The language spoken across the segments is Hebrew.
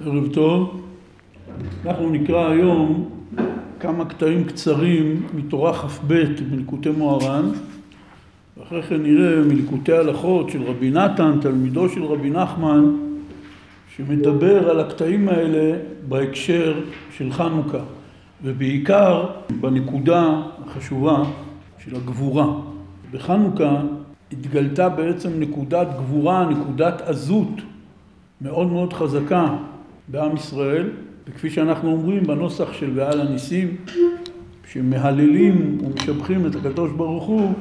ערב טוב. אנחנו נקרא היום כמה קטעים קצרים מתורה כ"ב בליקוטי מוהר"ן, ואחרי כן נראה מליקוטי הלכות של רבי נתן, תלמידו של רבי נחמן, שמדבר על הקטעים האלה בהקשר של חנוכה, ובעיקר בנקודה החשובה של הגבורה. בחנוכה התגלתה בעצם נקודת גבורה, נקודת עזות מאוד מאוד חזקה בעם ישראל, וכפי שאנחנו אומרים בנוסח של ועל הניסים, שמהללים ומשבחים את הקדוש ברוך הוא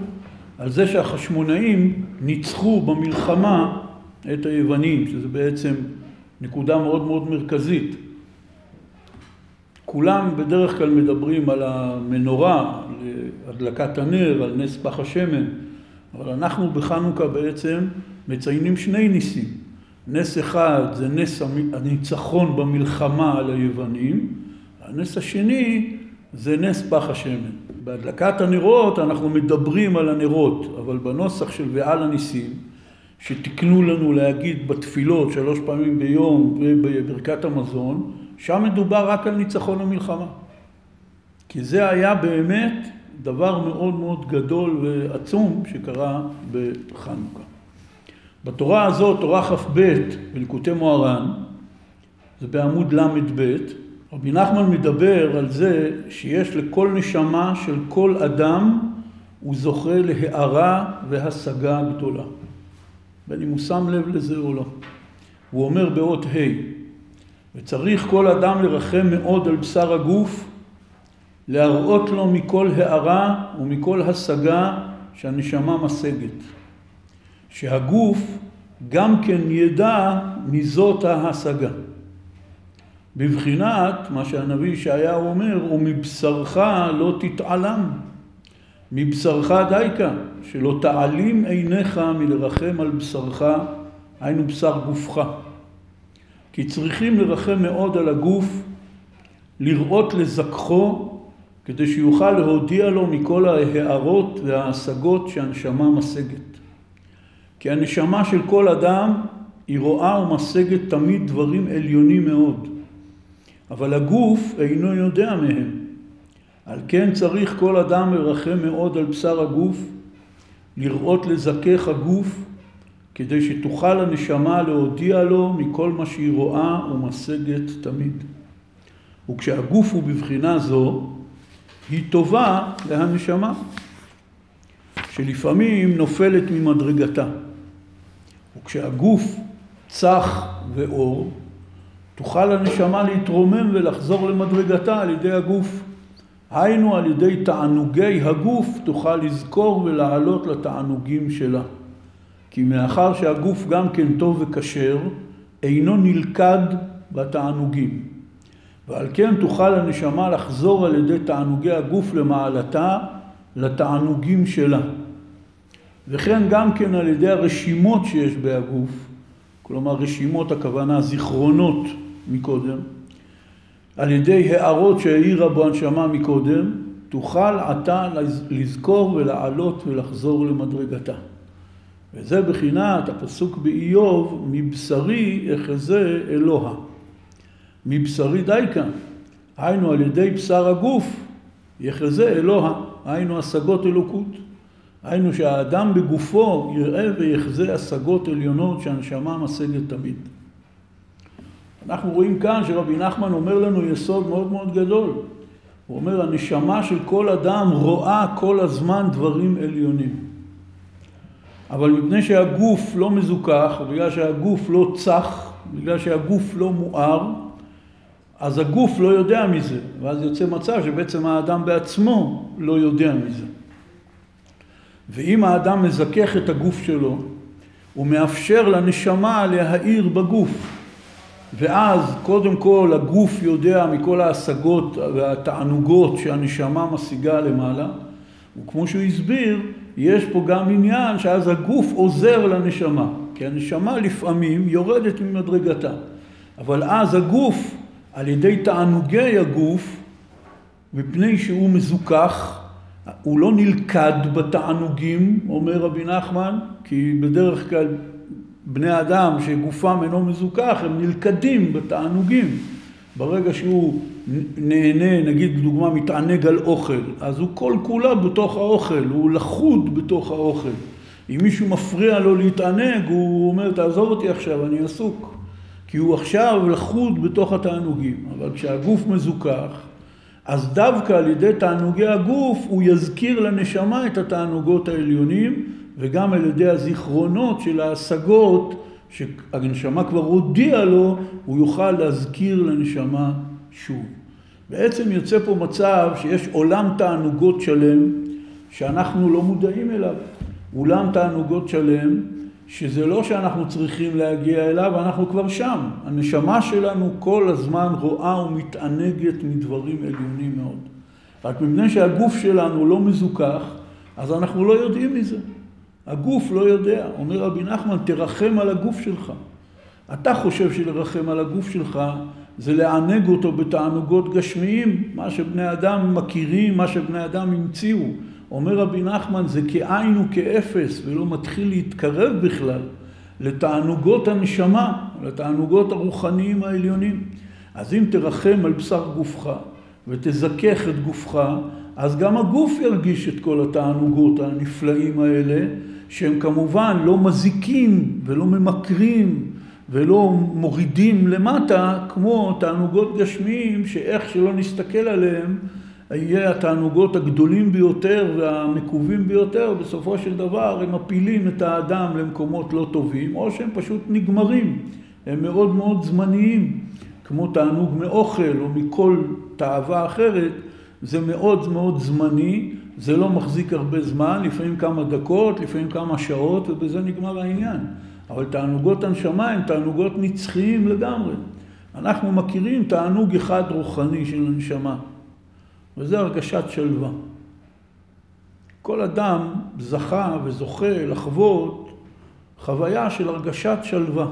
על זה שהחשמונאים ניצחו במלחמה את היוונים, שזה בעצם נקודה מאוד מאוד מרכזית. כולם בדרך כלל מדברים על המנורה, על הדלקת הנר, על נס פח השמן, אבל אנחנו בחנוכה בעצם מציינים שני ניסים. נס אחד זה נס הניצחון במלחמה על היוונים, הנס השני זה נס פח השמן. בהדלקת הנרות אנחנו מדברים על הנרות, אבל בנוסח של ועל הניסים, שתיקנו לנו להגיד בתפילות שלוש פעמים ביום ובברכת המזון, שם מדובר רק על ניצחון המלחמה. כי זה היה באמת דבר מאוד מאוד גדול ועצום שקרה בחנוכה. בתורה הזאת, תורה כ"ב בליקוטי מוהר"ן, זה בעמוד ל"ב, רבי נחמן מדבר על זה שיש לכל נשמה של כל אדם הוא זוכה להארה והשגה גדולה. בין אם הוא שם לב לזה או לא. הוא אומר באות ה' וצריך כל אדם לרחם מאוד על בשר הגוף, להראות לו מכל הארה ומכל השגה שהנשמה משגת. שהגוף גם כן ידע מזאת ההשגה. בבחינת מה שהנביא ישעיהו אומר, ומבשרך לא תתעלם, מבשרך דייקה, שלא תעלים עיניך מלרחם על בשרך, היינו בשר גופך. כי צריכים לרחם מאוד על הגוף, לראות לזכחו, כדי שיוכל להודיע לו מכל ההערות וההשגות שהנשמה משגת. כי הנשמה של כל אדם היא רואה ומשגת תמיד דברים עליונים מאוד, אבל הגוף אינו יודע מהם. על כן צריך כל אדם לרחם מאוד על בשר הגוף, לראות לזכך הגוף, כדי שתוכל הנשמה להודיע לו מכל מה שהיא רואה ומשגת תמיד. וכשהגוף הוא בבחינה זו, היא טובה להנשמה, שלפעמים נופלת ממדרגתה. וכשהגוף צח ואור, תוכל הנשמה להתרומם ולחזור למדרגתה על ידי הגוף. היינו על ידי תענוגי הגוף תוכל לזכור ולעלות לתענוגים שלה. כי מאחר שהגוף גם כן טוב וכשר, אינו נלכד בתענוגים. ועל כן תוכל הנשמה לחזור על ידי תענוגי הגוף למעלתה, לתענוגים שלה. וכן גם כן על ידי הרשימות שיש בהגוף, כלומר רשימות הכוונה זיכרונות מקודם, על ידי הערות שהעירה בו הנשמה מקודם, תוכל עתה לזכור ולעלות ולחזור למדרגתה. וזה בחינת הפסוק באיוב, מבשרי אחזה אלוה. מבשרי דייקה, היינו על ידי בשר הגוף, יחזה אלוה, היינו השגות אלוקות. היינו שהאדם בגופו יראה ויחזה השגות עליונות שהנשמה משגת תמיד. אנחנו רואים כאן שרבי נחמן אומר לנו יסוד מאוד מאוד גדול. הוא אומר, הנשמה של כל אדם רואה כל הזמן דברים עליונים. אבל מפני שהגוף לא מזוכח, בגלל שהגוף לא צח, בגלל שהגוף לא מואר, אז הגוף לא יודע מזה, ואז יוצא מצב שבעצם האדם בעצמו לא יודע מזה. ואם האדם מזכך את הגוף שלו, הוא מאפשר לנשמה להאיר בגוף. ואז קודם כל הגוף יודע מכל ההשגות והתענוגות שהנשמה משיגה למעלה, וכמו שהוא הסביר, יש פה גם עניין שאז הגוף עוזר לנשמה, כי הנשמה לפעמים יורדת ממדרגתה, אבל אז הגוף, על ידי תענוגי הגוף, מפני שהוא מזוכח, הוא לא נלכד בתענוגים, אומר רבי נחמן, כי בדרך כלל בני אדם שגופם אינו מזוכח, הם נלכדים בתענוגים. ברגע שהוא נהנה, נגיד לדוגמה מתענג על אוכל, אז הוא כל כולה בתוך האוכל, הוא לחוד בתוך האוכל. אם מישהו מפריע לו להתענג, הוא אומר, תעזוב אותי עכשיו, אני עסוק. כי הוא עכשיו לחוד בתוך התענוגים. אבל כשהגוף מזוכח, אז דווקא על ידי תענוגי הגוף הוא יזכיר לנשמה את התענוגות העליונים, וגם על ידי הזיכרונות של ההשגות שהנשמה כבר הודיעה לו, הוא יוכל להזכיר לנשמה שוב. בעצם יוצא פה מצב שיש עולם תענוגות שלם שאנחנו לא מודעים אליו. עולם תענוגות שלם, שזה לא שאנחנו צריכים להגיע אליו, אנחנו כבר שם. הנשמה שלנו כל הזמן רואה ומתענגת מדברים עליונים מאוד. רק מפני שהגוף שלנו לא מזוכח, אז אנחנו לא יודעים מזה. הגוף לא יודע. אומר רבי נחמן, תרחם על הגוף שלך. אתה חושב שלרחם על הגוף שלך זה לענג אותו בתענוגות גשמיים, מה שבני אדם מכירים, מה שבני אדם המציאו. אומר רבי נחמן, זה כאין וכאפס, ולא מתחיל להתקרב בכלל לתענוגות הנשמה, לתענוגות הרוחניים העליונים. אז אם תרחם על בשר גופך ותזכך את גופך, אז גם הגוף ירגיש את כל התענוגות הנפלאים האלה, שהם כמובן לא מזיקים ולא ממכרים ולא מורידים למטה, כמו תענוגות גשמיים, שאיך שלא נסתכל עליהם, יהיה התענוגות הגדולים ביותר והמקובים ביותר, בסופו של דבר הם מפילים את האדם למקומות לא טובים, או שהם פשוט נגמרים, הם מאוד מאוד זמניים, כמו תענוג מאוכל או מכל תאווה אחרת, זה מאוד מאוד זמני, זה לא מחזיק הרבה זמן, לפעמים כמה דקות, לפעמים כמה שעות, ובזה נגמר העניין. אבל תענוגות הנשמה הם תענוגות נצחיים לגמרי. אנחנו מכירים תענוג אחד רוחני של הנשמה. וזה הרגשת שלווה. כל אדם זכה וזוכה לחוות חוויה של הרגשת שלווה.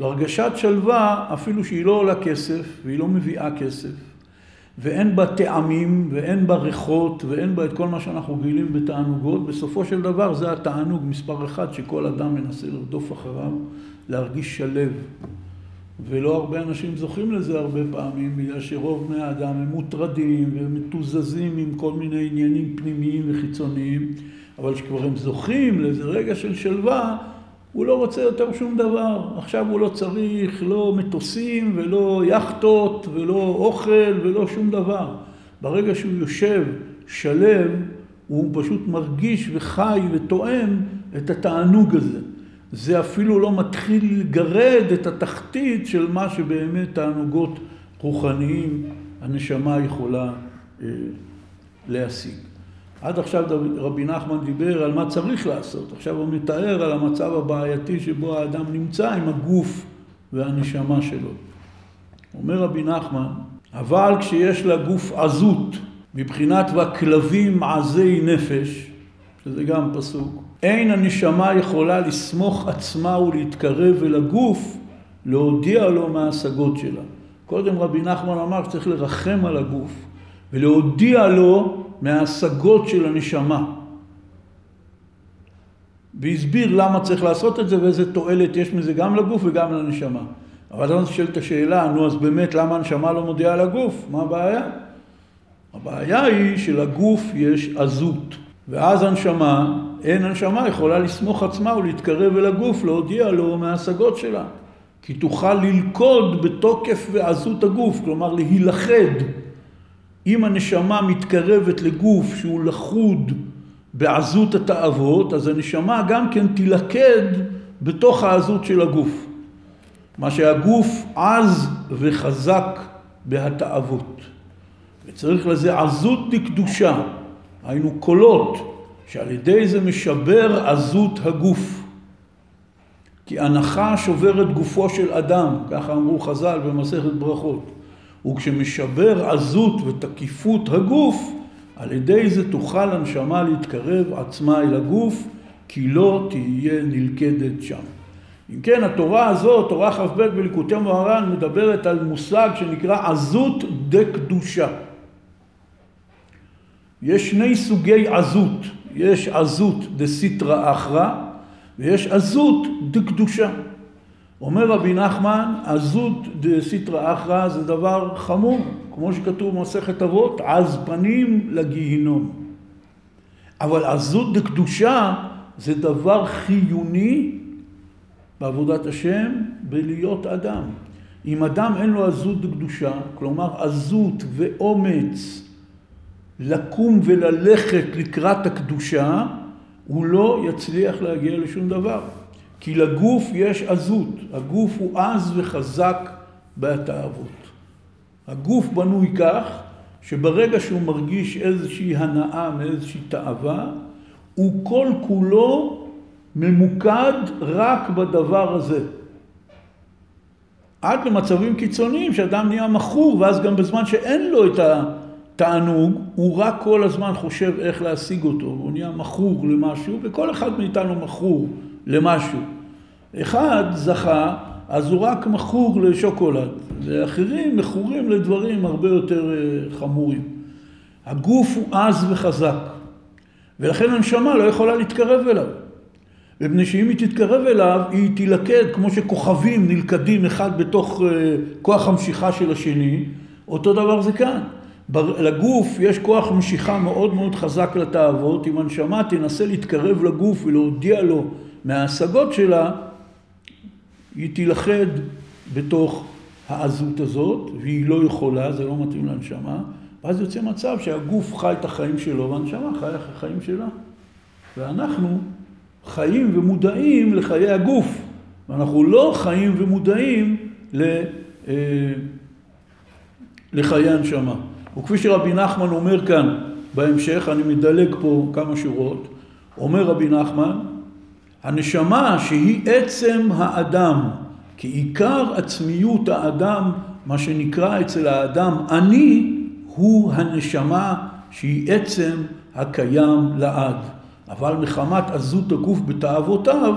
והרגשת שלווה, אפילו שהיא לא עולה כסף והיא לא מביאה כסף, ואין בה טעמים ואין בה ריחות ואין בה את כל מה שאנחנו רגילים בתענוגות, בסופו של דבר זה התענוג מספר אחד שכל אדם מנסה לרדוף אחריו, להרגיש שלו. ולא הרבה אנשים זוכים לזה הרבה פעמים, בגלל שרוב בני האדם הם מוטרדים ומתוזזים עם כל מיני עניינים פנימיים וחיצוניים, אבל כשכבר הם זוכים לאיזה רגע של שלווה, הוא לא רוצה יותר שום דבר. עכשיו הוא לא צריך לא מטוסים ולא יכטות ולא אוכל ולא שום דבר. ברגע שהוא יושב שלם, הוא פשוט מרגיש וחי ותואם את התענוג הזה. זה אפילו לא מתחיל לגרד את התחתית של מה שבאמת תענוגות רוחניים הנשמה יכולה אה, להשיג. עד עכשיו רבי נחמן דיבר על מה צריך לעשות, עכשיו הוא מתאר על המצב הבעייתי שבו האדם נמצא עם הגוף והנשמה שלו. אומר רבי נחמן, אבל כשיש לגוף עזות, מבחינת והכלבים עזי נפש, שזה גם פסוק, אין הנשמה יכולה לסמוך עצמה ולהתקרב אל הגוף, להודיע לו מההשגות שלה. קודם רבי נחמן אמר שצריך לרחם על הגוף ולהודיע לו מההשגות של הנשמה. והסביר למה צריך לעשות את זה ואיזה תועלת יש מזה גם לגוף וגם לנשמה. אבל אז נשאלת השאלה, נו אז באמת למה הנשמה לא מודיעה לגוף? מה הבעיה? הבעיה היא שלגוף יש עזות. ואז הנשמה, אין הנשמה יכולה לסמוך עצמה ולהתקרב אל הגוף, להודיע לו מההשגות שלה. כי תוכל ללכוד בתוקף ועזות הגוף, כלומר להילכד. אם הנשמה מתקרבת לגוף שהוא לחוד בעזות התאוות, אז הנשמה גם כן תילכד בתוך העזות של הגוף. מה שהגוף עז וחזק בהתאוות. וצריך לזה עזות דקדושה. היינו קולות, שעל ידי זה משבר עזות הגוף. כי הנחה שוברת גופו של אדם, ככה אמרו חז"ל במסכת ברכות. וכשמשבר עזות ותקיפות הגוף, על ידי זה תוכל הנשמה להתקרב עצמה אל הגוף, כי לא תהיה נלכדת שם. אם כן, התורה הזאת, תורה כ"ב בליקוטי מוהר"ן, מדברת על מושג שנקרא עזות דקדושה. יש שני סוגי עזות, יש עזות דסיטרא אחרא ויש עזות דקדושה. אומר רבי נחמן, עזות דסיטרא אחרא זה דבר חמור, כמו שכתוב במסכת אבות, עז פנים לגיהינום. אבל עזות דקדושה זה דבר חיוני בעבודת השם בלהיות אדם. אם אדם אין לו עזות דקדושה, כלומר עזות ואומץ לקום וללכת לקראת הקדושה, הוא לא יצליח להגיע לשום דבר. כי לגוף יש עזות, הגוף הוא עז וחזק בהתאהבות. הגוף בנוי כך שברגע שהוא מרגיש איזושהי הנאה מאיזושהי תאווה, הוא כל כולו ממוקד רק בדבר הזה. עד למצבים קיצוניים שאדם נהיה מכור, ואז גם בזמן שאין לו את התענוג, הוא רק כל הזמן חושב איך להשיג אותו, הוא נהיה מכור למשהו, וכל אחד מאיתנו מכור למשהו. אחד זכה, אז הוא רק מכור לשוקולד, ואחרים מכורים לדברים הרבה יותר אה, חמורים. הגוף הוא עז וחזק, ולכן הנשמה לא יכולה להתקרב אליו. מפני שאם היא תתקרב אליו, היא תילכד כמו שכוכבים נלכדים אחד בתוך אה, כוח המשיכה של השני, אותו דבר זה כאן. לגוף יש כוח משיכה מאוד מאוד חזק לתאוות, אם הנשמה תנסה להתקרב לגוף ולהודיע לו מההשגות שלה, היא תילכד בתוך העזות הזאת, והיא לא יכולה, זה לא מתאים לנשמה, ואז יוצא מצב שהגוף חי את החיים שלו והנשמה חי את החיים שלה. ואנחנו חיים ומודעים לחיי הגוף, ואנחנו לא חיים ומודעים אה, לחיי הנשמה. וכפי שרבי נחמן אומר כאן בהמשך, אני מדלג פה כמה שורות, אומר רבי נחמן, הנשמה שהיא עצם האדם, כי עיקר עצמיות האדם, מה שנקרא אצל האדם אני, הוא הנשמה שהיא עצם הקיים לעד. אבל מחמת עזות הגוף בתאוותיו,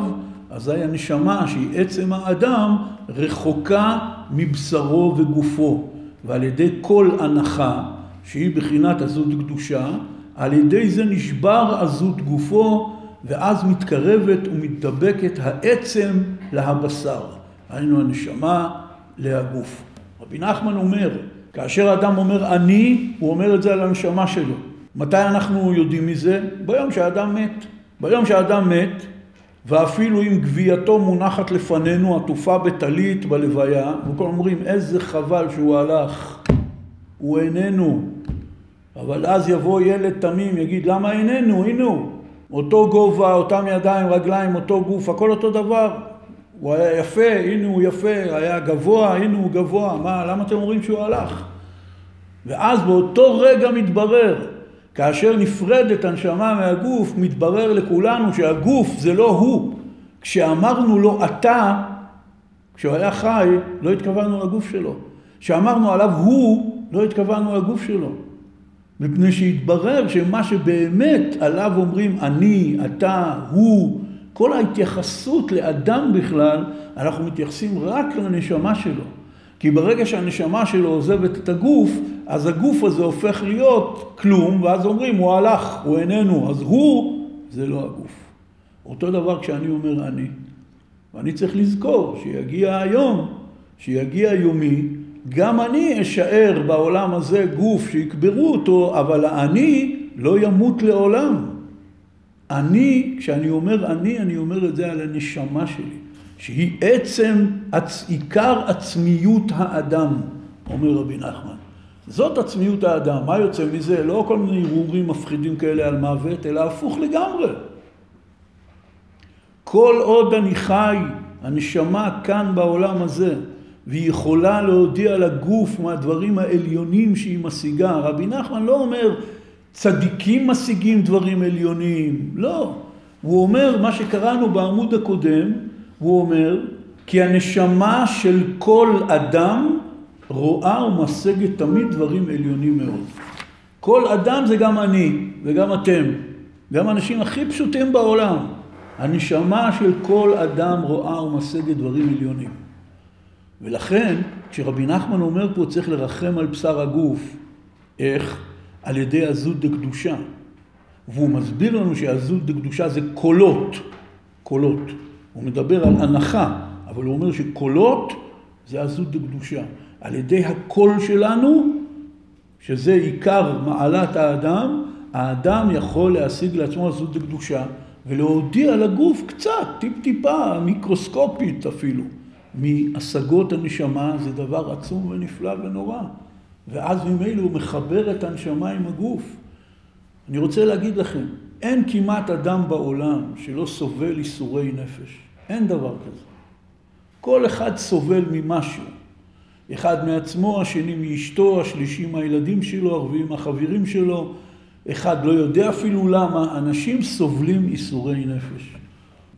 אזי הנשמה שהיא עצם האדם רחוקה מבשרו וגופו. ועל ידי כל הנחה, שהיא בחינת עזות קדושה, על ידי זה נשבר עזות גופו, ואז מתקרבת ומתדבקת העצם להבשר. היינו הנשמה להגוף. רבי נחמן אומר, כאשר אדם אומר אני, הוא אומר את זה על הנשמה שלו. מתי אנחנו יודעים מזה? ביום שהאדם מת. ביום שהאדם מת, ואפילו אם גווייתו מונחת לפנינו עטופה בטלית בלוויה, וכל אומרים איזה חבל שהוא הלך, הוא איננו. אבל אז יבוא ילד תמים, יגיד למה איננו? הנה הוא. אותו גובה, אותם ידיים, רגליים, אותו גוף, הכל אותו דבר. הוא היה יפה, הנה הוא יפה, היה גבוה, הנה הוא גבוה. מה, למה אתם אומרים שהוא הלך? ואז באותו רגע מתברר כאשר נפרדת הנשמה מהגוף, מתברר לכולנו שהגוף זה לא הוא. כשאמרנו לו אתה, כשהוא היה חי, לא התכוונו לגוף שלו. כשאמרנו עליו הוא, לא התכוונו לגוף שלו. מפני שהתברר שמה שבאמת עליו אומרים אני, אתה, הוא, כל ההתייחסות לאדם בכלל, אנחנו מתייחסים רק לנשמה שלו. כי ברגע שהנשמה שלו עוזבת את הגוף, אז הגוף הזה הופך להיות כלום, ואז אומרים, הוא הלך, הוא איננו, אז הוא, זה לא הגוף. אותו דבר כשאני אומר אני. ואני צריך לזכור שיגיע היום, שיגיע יומי, גם אני אשאר בעולם הזה גוף שיקברו אותו, אבל האני לא ימות לעולם. אני, כשאני אומר אני, אני אומר את זה על הנשמה שלי. שהיא עצם, עיקר עצמיות האדם, אומר רבי נחמן. זאת עצמיות האדם. מה יוצא מזה? לא כל מיני הרהורים מפחידים כאלה על מוות, אלא הפוך לגמרי. כל עוד אני חי, הנשמה כאן בעולם הזה, והיא יכולה להודיע לגוף מהדברים העליונים שהיא משיגה. רבי נחמן לא אומר, צדיקים משיגים דברים עליונים. לא. הוא אומר, מה שקראנו בעמוד הקודם, הוא אומר, כי הנשמה של כל אדם רואה ומשגת תמיד דברים עליונים מאוד. כל אדם זה גם אני וגם אתם, גם האנשים הכי פשוטים בעולם. הנשמה של כל אדם רואה ומשגת דברים עליונים. ולכן, כשרבי נחמן אומר פה צריך לרחם על בשר הגוף, איך? על ידי עזות דקדושה. והוא מסביר לנו שעזות דקדושה זה קולות. קולות. הוא מדבר על הנחה, אבל הוא אומר שקולות זה עזות דקדושה. על ידי הקול שלנו, שזה עיקר מעלת האדם, האדם יכול להשיג לעצמו עזות דקדושה ולהודיע לגוף קצת, טיפ-טיפה, מיקרוסקופית אפילו, מהשגות הנשמה, זה דבר עצום ונפלא ונורא. ואז ממילא הוא מחבר את הנשמה עם הגוף. אני רוצה להגיד לכם, אין כמעט אדם בעולם שלא סובל איסורי נפש. אין דבר כזה. כל אחד סובל ממשהו. אחד מעצמו, השני מאשתו, השלישי מהילדים שלו, הרביעי מהחברים שלו. אחד לא יודע אפילו למה. אנשים סובלים איסורי נפש.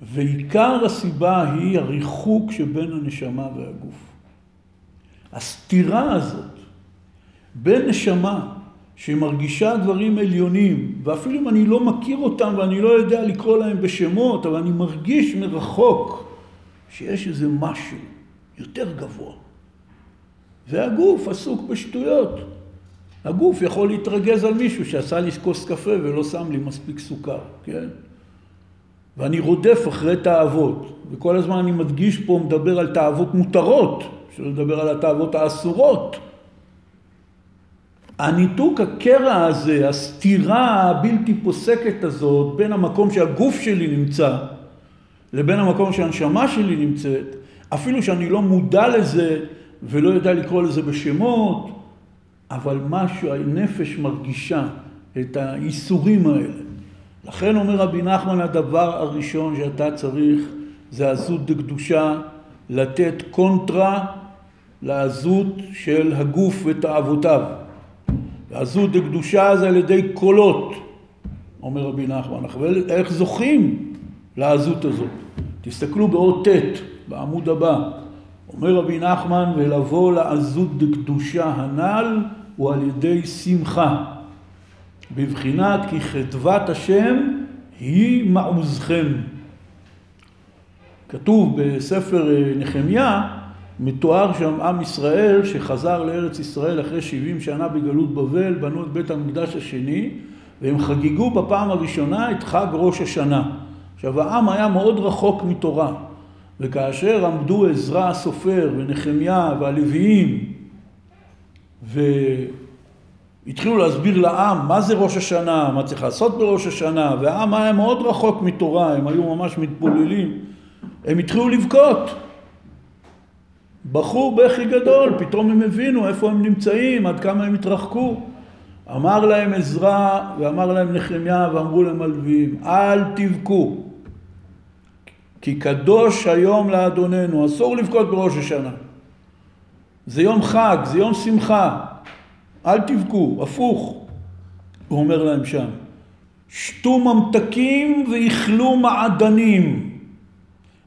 ועיקר הסיבה היא הריחוק שבין הנשמה והגוף. הסתירה הזאת בין נשמה שמרגישה דברים עליונים, ואפילו אם אני לא מכיר אותם ואני לא יודע לקרוא להם בשמות, אבל אני מרגיש מרחוק שיש איזה משהו יותר גבוה. והגוף עסוק בשטויות. הגוף יכול להתרגז על מישהו שעשה לי כוס קפה ולא שם לי מספיק סוכר, כן? ואני רודף אחרי תאוות, וכל הזמן אני מדגיש פה, מדבר על תאוות מותרות, שלא לדבר על התאוות האסורות. הניתוק הקרע הזה, הסתירה הבלתי פוסקת הזאת בין המקום שהגוף שלי נמצא לבין המקום שהנשמה שלי נמצאת, אפילו שאני לא מודע לזה ולא יודע לקרוא לזה בשמות, אבל משהו, הנפש מרגישה את האיסורים האלה. לכן אומר רבי נחמן, הדבר הראשון שאתה צריך זה עזות דקדושה, לתת קונטרה לעזות של הגוף ותאוותיו. ועזות דקדושה זה על ידי קולות, אומר רבי נחמן. איך זוכים לעזות הזאת? תסתכלו באות ט' בעמוד הבא. אומר רבי נחמן, ולבוא לעזות דקדושה הנ"ל הוא על ידי שמחה. בבחינת כי חדבת השם היא מעוזכם. כתוב בספר אה, נחמיה, מתואר שם עם ישראל שחזר לארץ ישראל אחרי 70 שנה בגלות בבל, בנו את בית המקדש השני, והם חגגו בפעם הראשונה את חג ראש השנה. עכשיו העם היה מאוד רחוק מתורה, וכאשר עמדו עזרא הסופר ונחמיה והלוויים, והתחילו להסביר לעם מה זה ראש השנה, מה צריך לעשות בראש השנה, והעם היה מאוד רחוק מתורה, הם היו ממש מתבוללים, הם התחילו לבכות. בכו בכי גדול, פתאום הם הבינו איפה הם נמצאים, עד כמה הם התרחקו. אמר להם עזרא ואמר להם נחמיה ואמרו להם הלוויים, אל תבכו, כי קדוש היום לאדוננו, אסור לבכות בראש השנה. זה יום חג, זה יום שמחה, אל תבכו, הפוך, הוא אומר להם שם. שתו ממתקים ואיכלו מעדנים.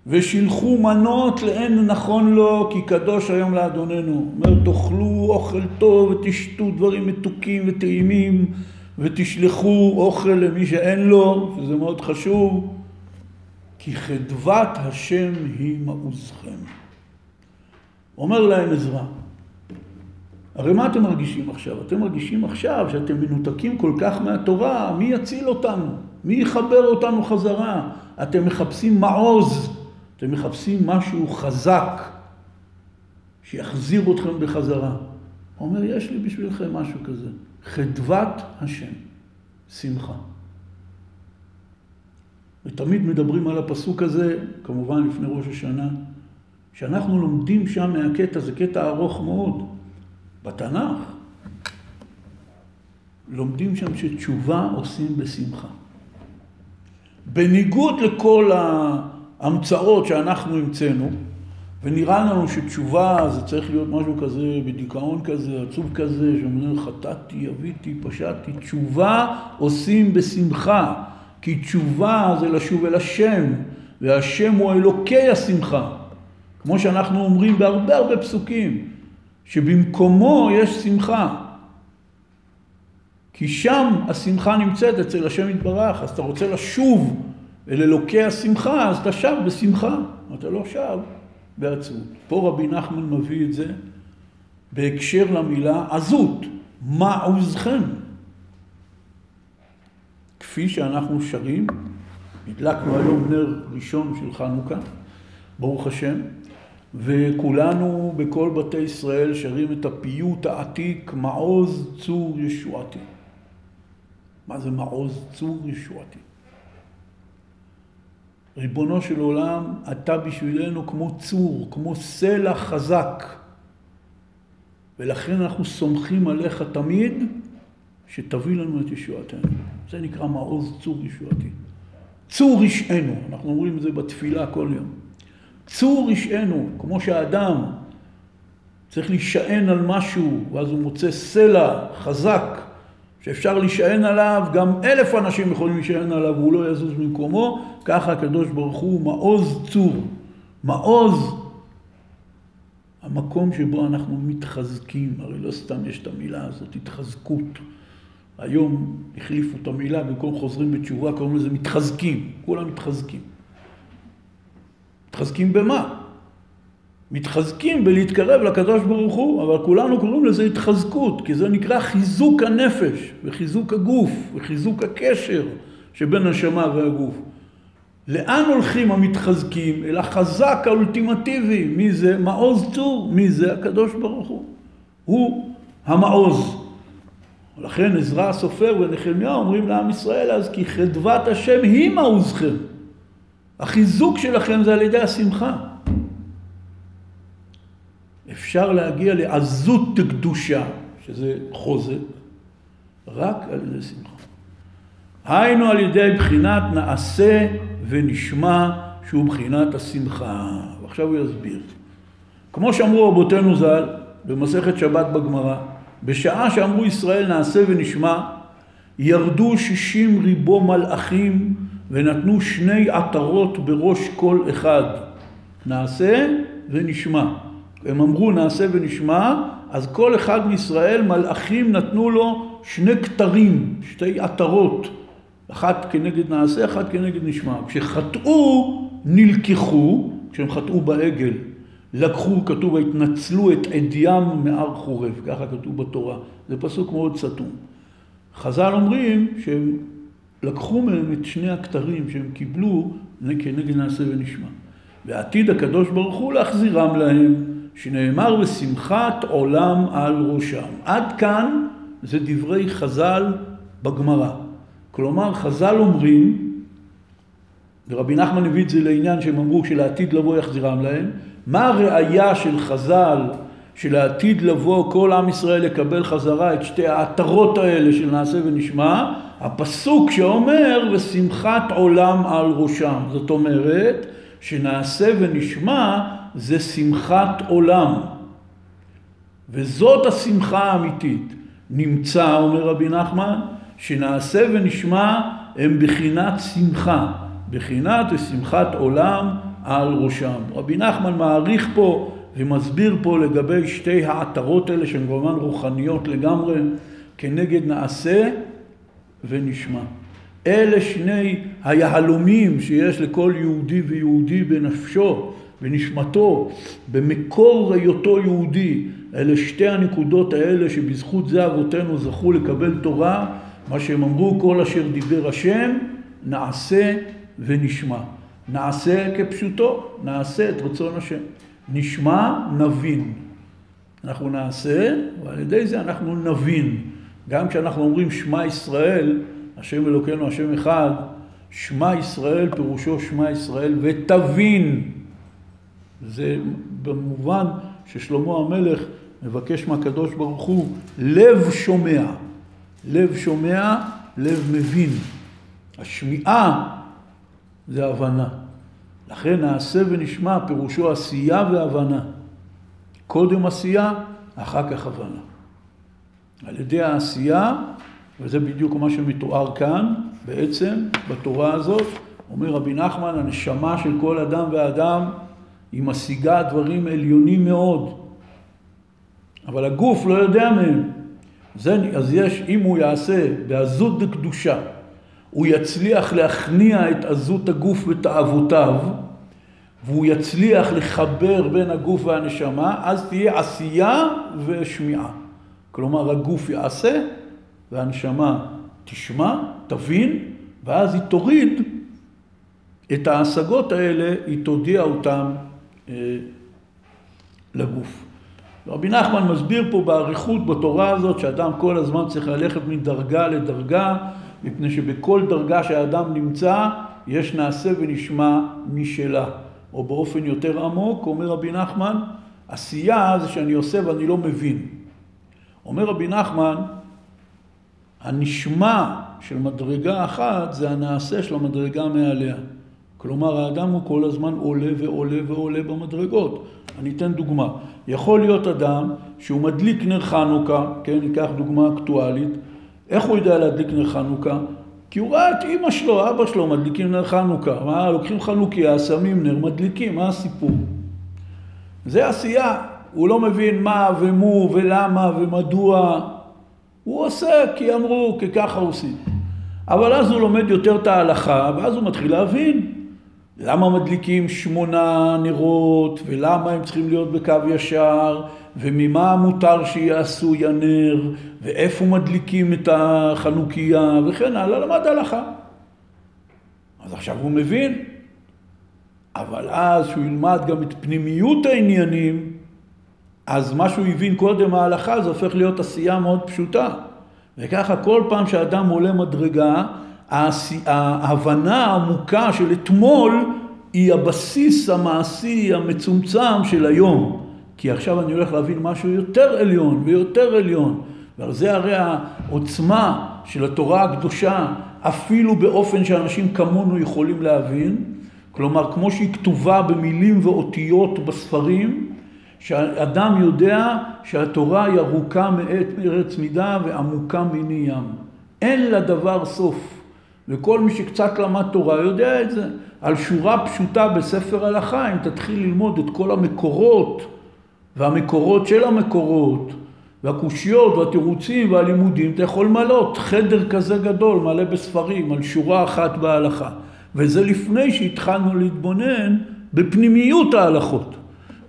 ושילחו מנות לאין נכון לו, כי קדוש היום לאדוננו. אומר, תאכלו אוכל טוב ותשתו דברים מתוקים וטעימים, ותשלחו אוכל למי שאין לו, שזה מאוד חשוב, כי חדבת השם היא מעוזכם. אומר להם עזרא, הרי מה אתם מרגישים עכשיו? אתם מרגישים עכשיו שאתם מנותקים כל כך מהתורה, מי יציל אותנו? מי יחבר אותנו חזרה? אתם מחפשים מעוז. אתם מחפשים משהו חזק שיחזיר אתכם בחזרה. הוא אומר, יש לי בשבילכם משהו כזה. חדוות השם, שמחה. ותמיד מדברים על הפסוק הזה, כמובן לפני ראש השנה, שאנחנו לומדים שם מהקטע, זה קטע ארוך מאוד, בתנ"ך. לומדים שם שתשובה עושים בשמחה. בניגוד לכל ה... המצאות שאנחנו המצאנו, ונראה לנו שתשובה זה צריך להיות משהו כזה, בדיכאון כזה, עצוב כזה, שאומרים חטאתי, אביתי, פשעתי. תשובה עושים בשמחה, כי תשובה זה לשוב אל השם, והשם הוא אלוקי השמחה. כמו שאנחנו אומרים בהרבה הרבה פסוקים, שבמקומו יש שמחה. כי שם השמחה נמצאת אצל השם יתברך, אז אתה רוצה לשוב אל אלוקי השמחה, אז אתה שב בשמחה, אתה לא שב בעצמות. פה רבי נחמן מביא את זה בהקשר למילה עזות, מעוזכם. כפי שאנחנו שרים הדלקנו היום נר ראשון של חנוכה, ברוך השם, וכולנו בכל בתי ישראל שרים את הפיוט העתיק, מעוז צור ישועתי. מה זה מעוז צור ישועתי? ריבונו של עולם, אתה בשבילנו כמו צור, כמו סלע חזק. ולכן אנחנו סומכים עליך תמיד שתביא לנו את ישועתנו. זה נקרא מעוז צור ישועתי. צור רשענו, אנחנו אומרים את זה בתפילה כל יום. צור רשענו, כמו שהאדם צריך להישען על משהו, ואז הוא מוצא סלע חזק שאפשר להישען עליו, גם אלף אנשים יכולים להישען עליו והוא לא יזוז ממקומו, ככה הקדוש ברוך הוא מעוז צור. מעוז, המקום שבו אנחנו מתחזקים, הרי לא סתם יש את המילה הזאת, התחזקות. היום החליפו את המילה, במקום חוזרים בתשובה קוראים לזה מתחזקים, כולם מתחזקים. מתחזקים במה? מתחזקים בלהתקרב לקדוש ברוך הוא, אבל כולנו קוראים לזה התחזקות, כי זה נקרא חיזוק הנפש, וחיזוק הגוף, וחיזוק הקשר שבין הנשמה והגוף. לאן הולכים המתחזקים? אל החזק האולטימטיבי. מי זה? מעוז צור. מי זה? הקדוש ברוך הוא. הוא המעוז. ולכן עזרא הסופר ונחמיה אומרים לעם ישראל אז כי חדבת השם היא מעוזכם. החיזוק שלכם זה על ידי השמחה. אפשר להגיע לעזות קדושה, שזה חוזק, רק על ידי שמחה. היינו על ידי בחינת נעשה ונשמע שהוא בחינת השמחה. ועכשיו הוא יסביר. כמו שאמרו רבותינו ז"ל במסכת שבת בגמרא, בשעה שאמרו ישראל נעשה ונשמע, ירדו שישים ריבו מלאכים ונתנו שני עטרות בראש כל אחד. נעשה ונשמע. הם אמרו נעשה ונשמע, אז כל אחד מישראל מלאכים נתנו לו שני כתרים, שתי עטרות, אחת כנגד נעשה, אחת כנגד נשמע. כשחטאו, נלקחו, כשהם חטאו בעגל, לקחו, כתוב, התנצלו את עדיים מהר חורב, ככה כתוב בתורה. זה פסוק מאוד סתום. חז"ל אומרים שהם לקחו מהם את שני הכתרים שהם קיבלו כנגד נעשה ונשמע. ועתיד הקדוש ברוך הוא להחזירם להם, שנאמר ושמחת עולם על ראשם. עד כאן זה דברי חז"ל בגמרא. כלומר, חז"ל אומרים, ורבי נחמן הביא את זה לעניין שהם אמרו שלעתיד לבוא יחזירם להם, מה הראייה של חז"ל שלעתיד לבוא כל עם ישראל לקבל חזרה את שתי העטרות האלה של נעשה ונשמע? הפסוק שאומר ושמחת עולם על ראשם. זאת אומרת שנעשה ונשמע זה שמחת עולם. וזאת השמחה האמיתית. נמצא, אומר רבי נחמן, שנעשה ונשמע הם בחינת שמחה, בחינת ושמחת עולם על ראשם. רבי נחמן מעריך פה ומסביר פה לגבי שתי העטרות האלה שהן כמובן רוחניות לגמרי, כנגד נעשה ונשמע. אלה שני היהלומים שיש לכל יהודי ויהודי בנפשו, בנשמתו, במקור היותו יהודי. אלה שתי הנקודות האלה שבזכות זה אבותינו זכו לקבל תורה, מה שהם אמרו, כל אשר דיבר השם, נעשה ונשמע. נעשה כפשוטו, נעשה את רצון השם. נשמע, נבין. אנחנו נעשה, ועל ידי זה אנחנו נבין. גם כשאנחנו אומרים שמע ישראל, השם אלוקינו השם אחד, שמע ישראל פירושו שמע ישראל ותבין. זה במובן ששלמה המלך מבקש מהקדוש ברוך הוא לב שומע. לב שומע, לב מבין. השמיעה זה הבנה. לכן נעשה ונשמע פירושו עשייה והבנה. קודם עשייה, אחר כך הבנה. על ידי העשייה, וזה בדיוק מה שמתואר כאן, בעצם, בתורה הזאת, אומר רבי נחמן, הנשמה של כל אדם ואדם היא משיגה דברים עליונים מאוד, אבל הגוף לא יודע מהם. זה, אז יש, אם הוא יעשה בעזות דקדושה, הוא יצליח להכניע את עזות הגוף ותאוותיו, והוא יצליח לחבר בין הגוף והנשמה, אז תהיה עשייה ושמיעה. כלומר, הגוף יעשה והנשמה תשמע, תבין, ואז היא תוריד את ההשגות האלה, היא תודיע אותן לגוף. רבי נחמן מסביר פה באריכות בתורה הזאת שאדם כל הזמן צריך ללכת מדרגה לדרגה, מפני שבכל דרגה שהאדם נמצא יש נעשה ונשמע משלה. או באופן יותר עמוק, אומר רבי נחמן, עשייה זה שאני עושה ואני לא מבין. אומר רבי נחמן, הנשמע של מדרגה אחת זה הנעשה של המדרגה מעליה. כלומר, האדם הוא כל הזמן עולה ועולה ועולה במדרגות. אני אתן דוגמה. יכול להיות אדם שהוא מדליק נר חנוכה, כן, ניקח דוגמה אקטואלית, איך הוא יודע להדליק נר חנוכה? כי הוא ראה את אימא שלו, אבא שלו, מדליקים נר חנוכה. מה, לוקחים חנוכיה, שמים נר, מדליקים, מה הסיפור? זה עשייה. הוא לא מבין מה ומו ולמה ומדוע. הוא עושה כי אמרו, כי ככה עושים. אבל אז הוא לומד יותר את ההלכה, ואז הוא מתחיל להבין למה מדליקים שמונה נרות, ולמה הם צריכים להיות בקו ישר, וממה מותר שיעשו ינר, ואיפה מדליקים את החנוכיה, וכן הלאה, למד הלכה. אז עכשיו הוא מבין, אבל אז שהוא ילמד גם את פנימיות העניינים, אז מה שהוא הבין קודם ההלכה זה הופך להיות עשייה מאוד פשוטה. וככה כל פעם שאדם עולה מדרגה, ההבנה העמוקה של אתמול היא הבסיס המעשי המצומצם של היום. כי עכשיו אני הולך להבין משהו יותר עליון ויותר עליון. ועל זה הרי העוצמה של התורה הקדושה, אפילו באופן שאנשים כמונו יכולים להבין, כלומר כמו שהיא כתובה במילים ואותיות בספרים, שאדם יודע שהתורה היא ארוכה מעת ארץ מידה ועמוקה מני ים. אין לה דבר סוף. וכל מי שקצת למד תורה יודע את זה. על שורה פשוטה בספר הלכה, אם תתחיל ללמוד את כל המקורות והמקורות של המקורות והקושיות והתירוצים והלימודים, אתה יכול למלות חדר כזה גדול מלא בספרים על שורה אחת בהלכה. וזה לפני שהתחלנו להתבונן בפנימיות ההלכות.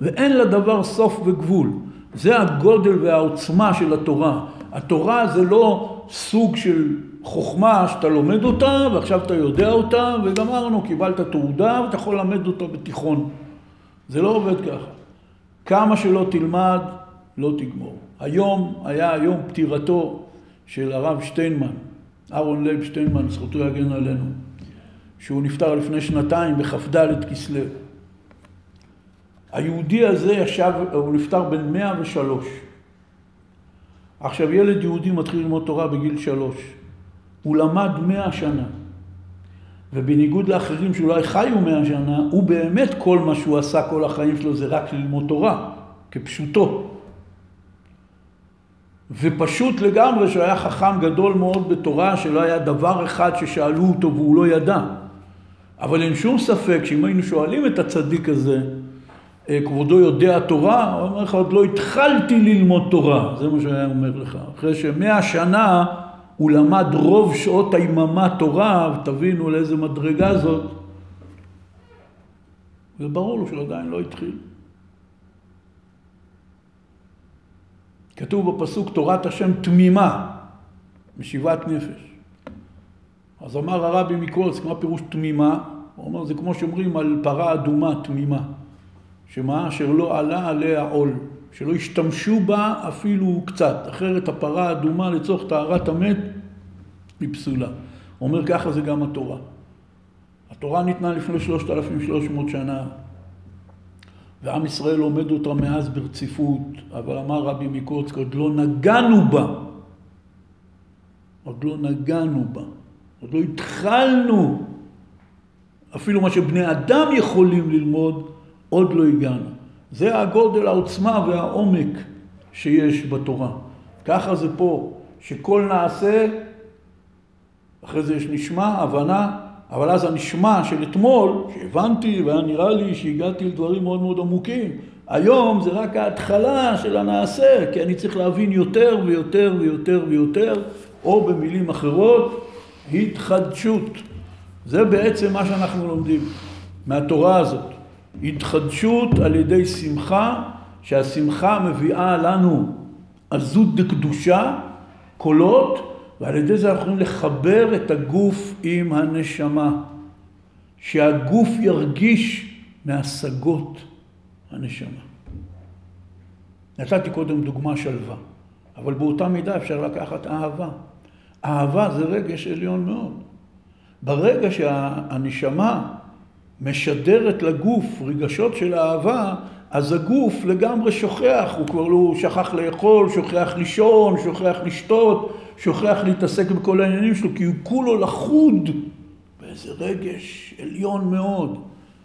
ואין לדבר סוף וגבול. זה הגודל והעוצמה של התורה. התורה זה לא סוג של חוכמה שאתה לומד אותה ועכשיו אתה יודע אותה וגמרנו, קיבלת תעודה ואתה יכול ללמד אותה בתיכון. זה לא עובד ככה. כמה שלא תלמד, לא תגמור. היום היה היום פטירתו של הרב שטיינמן, אהרון לייב שטיינמן, זכותו יגן עלינו, שהוא נפטר לפני שנתיים בכ"ד כסלו. היהודי הזה ישב, הוא נפטר בן 103. עכשיו ילד יהודי מתחיל ללמוד תורה בגיל שלוש. הוא למד מאה שנה. ובניגוד לאחרים שאולי חיו מאה שנה, הוא באמת כל מה שהוא עשה כל החיים שלו זה רק ללמוד תורה, כפשוטו. ופשוט לגמרי שהוא היה חכם גדול מאוד בתורה, שלא היה דבר אחד ששאלו אותו והוא לא ידע. אבל אין שום ספק שאם היינו שואלים את הצדיק הזה, אה, כבודו יודע תורה, הוא אומר לך, עוד לא התחלתי ללמוד תורה, זה מה שהיה אומר לך. אחרי שמאה שנה הוא למד רוב שעות היממה תורה, ותבינו לאיזה מדרגה זאת, וברור לו שעדיין לא התחיל. כתוב בפסוק תורת השם תמימה, משיבת נפש. אז אמר הרבי מקורץ, מה פירוש תמימה? הוא אומר, זה כמו שאומרים על פרה אדומה תמימה. שמה? אשר לא עלה עליה עול. שלא ישתמשו בה אפילו קצת, אחרת הפרה האדומה לצורך טהרת המת היא פסולה. הוא אומר ככה זה גם התורה. התורה ניתנה לפני 3,300 שנה, ועם ישראל לומד אותה מאז ברציפות, אבל אמר רבי מקוצק, עוד לא נגענו בה. עוד לא נגענו בה. עוד לא התחלנו. אפילו מה שבני אדם יכולים ללמוד, עוד לא הגענו. זה הגודל, העוצמה והעומק שיש בתורה. ככה זה פה, שכל נעשה, אחרי זה יש נשמע, הבנה, אבל אז הנשמע של אתמול, שהבנתי והיה נראה לי שהגעתי לדברים מאוד מאוד עמוקים, היום זה רק ההתחלה של הנעשה, כי אני צריך להבין יותר ויותר ויותר ויותר, או במילים אחרות, התחדשות. זה בעצם מה שאנחנו לומדים מהתורה הזאת. התחדשות על ידי שמחה, שהשמחה מביאה לנו עזות דקדושה, קולות, ועל ידי זה אנחנו יכולים לחבר את הגוף עם הנשמה. שהגוף ירגיש מהשגות הנשמה. נתתי קודם דוגמה שלווה, אבל באותה מידה אפשר לקחת אהבה. אהבה זה רגש עליון מאוד. ברגע שהנשמה משדרת לגוף רגשות של אהבה, אז הגוף לגמרי שוכח, הוא כבר לא שכח לאכול, שוכח לישון, שוכח לשתות, שוכח להתעסק בכל העניינים שלו, כי הוא כולו לחוד באיזה רגש עליון מאוד.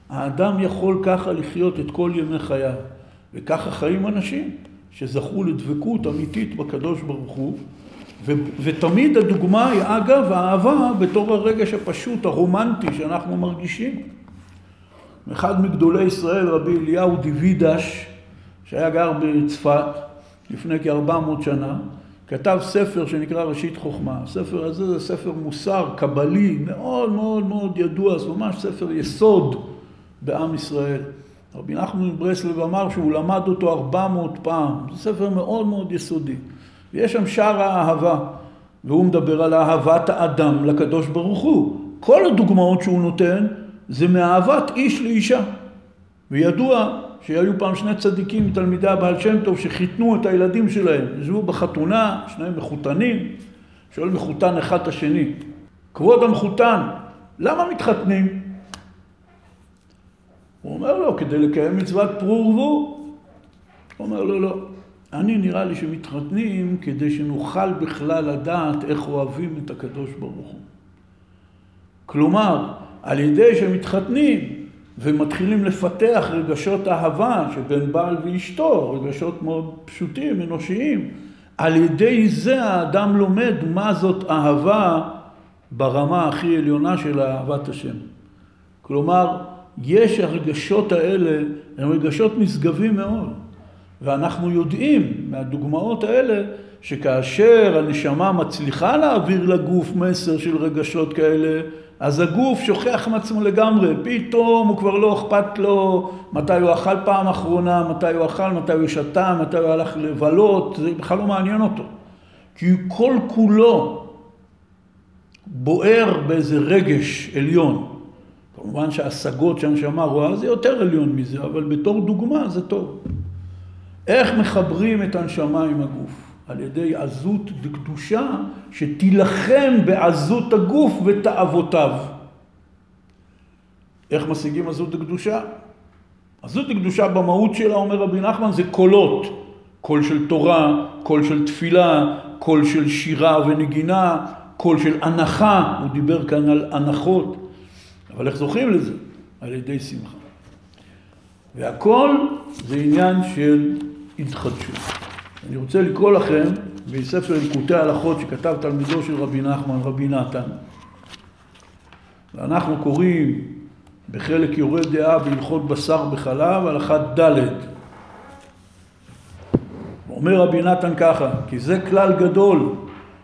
האדם יכול ככה לחיות את כל ימי חייו, וככה חיים אנשים שזכו לדבקות אמיתית בקדוש ברוך הוא, ו- ותמיד הדוגמה היא אגב האהבה בתור הרגש הפשוט, הרומנטי שאנחנו מרגישים. אחד מגדולי ישראל, רבי אליהו דיווידש, שהיה גר בצפת לפני כ-400 שנה, כתב ספר שנקרא ראשית חוכמה. הספר הזה זה ספר מוסר, קבלי, מאוד מאוד מאוד ידוע, זה ממש ספר יסוד בעם ישראל. רבי נחמן מברסלב אמר שהוא למד אותו 400 פעם, זה ספר מאוד מאוד יסודי. ויש שם שער האהבה, והוא מדבר על אהבת האדם לקדוש ברוך הוא. כל הדוגמאות שהוא נותן זה מאהבת איש לאישה. וידוע שהיו פעם שני צדיקים מתלמידי הבעל שם טוב שחיתנו את הילדים שלהם. ישבו בחתונה, שניהם מחותנים, שואל מחותן אחד את השני, כבוד המחותן, למה מתחתנים? הוא אומר לו, כדי לקיים מצוות פרו ורבו. הוא אומר לו, לא. אני נראה לי שמתחתנים כדי שנוכל בכלל לדעת איך אוהבים את הקדוש ברוך הוא. כלומר, על ידי שמתחתנים ומתחילים לפתח רגשות אהבה שבין בעל ואשתו, רגשות מאוד פשוטים, אנושיים, על ידי זה האדם לומד מה זאת אהבה ברמה הכי עליונה של אהבת השם. כלומר, יש הרגשות האלה, הם רגשות נשגבים מאוד. ואנחנו יודעים מהדוגמאות האלה שכאשר הנשמה מצליחה להעביר לגוף מסר של רגשות כאלה, אז הגוף שוכח מעצמו לגמרי, פתאום הוא כבר לא אכפת לו מתי הוא אכל פעם אחרונה, מתי הוא אכל, מתי הוא שתה, מתי הוא הלך לבלות, זה בכלל לא מעניין אותו. כי כל כולו בוער באיזה רגש עליון. כמובן שההשגות שהנשמה רואה זה יותר עליון מזה, אבל בתור דוגמה זה טוב. איך מחברים את הנשמה עם הגוף? על ידי עזות דקדושה שתילחם בעזות הגוף ותאוותיו. איך משיגים עזות דקדושה? עזות דקדושה במהות שלה, אומר רבי נחמן, זה קולות. קול של תורה, קול של תפילה, קול של שירה ונגינה, קול של אנחה, הוא דיבר כאן על אנחות. אבל איך זוכים לזה? על ידי שמחה. והכל זה עניין של התחדשות. אני רוצה לקרוא לכם מספר ליקוטי ההלכות שכתב תלמידו של רבי נחמן, רבי נתן. ואנחנו קוראים בחלק יורה דעה בהלכות בשר בחלב, הלכה ד'. אומר רבי נתן ככה, כי זה כלל גדול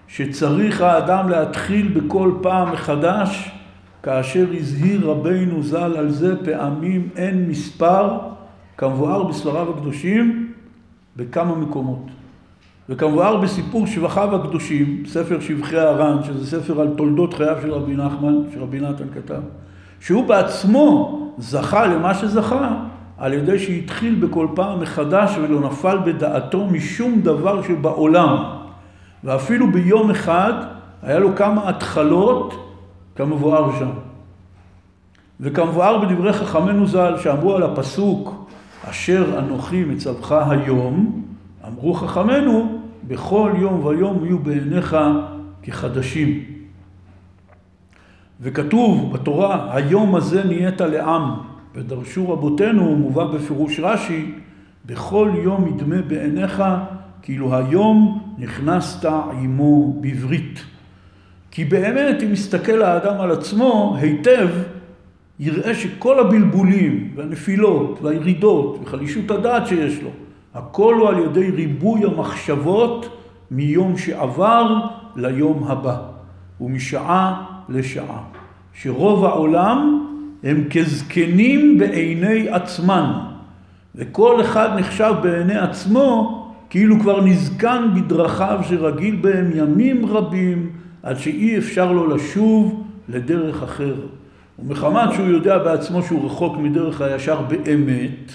שצריך האדם להתחיל בכל פעם מחדש, כאשר הזהיר רבינו ז"ל על זה פעמים אין מספר, כמבואר בספריו הקדושים, בכמה מקומות. וכמובן בסיפור שבחיו הקדושים, ספר שבחי הר"ן, שזה ספר על תולדות חייו של רבי נחמן, שרבי נתן כתב, שהוא בעצמו זכה למה שזכה על ידי שהתחיל בכל פעם מחדש ולא נפל בדעתו משום דבר שבעולם. ואפילו ביום אחד היה לו כמה התחלות כמבואר שם. וכמבואר בדברי חכמינו ז"ל שאמרו על הפסוק אשר אנוכי מצווך היום, אמרו חכמינו, בכל יום ויום יהיו בעיניך כחדשים. וכתוב בתורה, היום הזה נהיית לעם, ודרשו רבותינו, מובא בפירוש רש"י, בכל יום ידמה בעיניך כאילו היום נכנסת עמו בברית. כי באמת, אם מסתכל האדם על עצמו היטב, יראה שכל הבלבולים והנפילות והירידות וחלישות הדעת שיש לו, הכל הוא על ידי ריבוי המחשבות מיום שעבר ליום הבא, ומשעה לשעה. שרוב העולם הם כזקנים בעיני עצמן, וכל אחד נחשב בעיני עצמו כאילו כבר נזקן בדרכיו שרגיל בהם ימים רבים, עד שאי אפשר לו לשוב לדרך אחרת. ומחמת שהוא יודע בעצמו שהוא רחוק מדרך הישר באמת,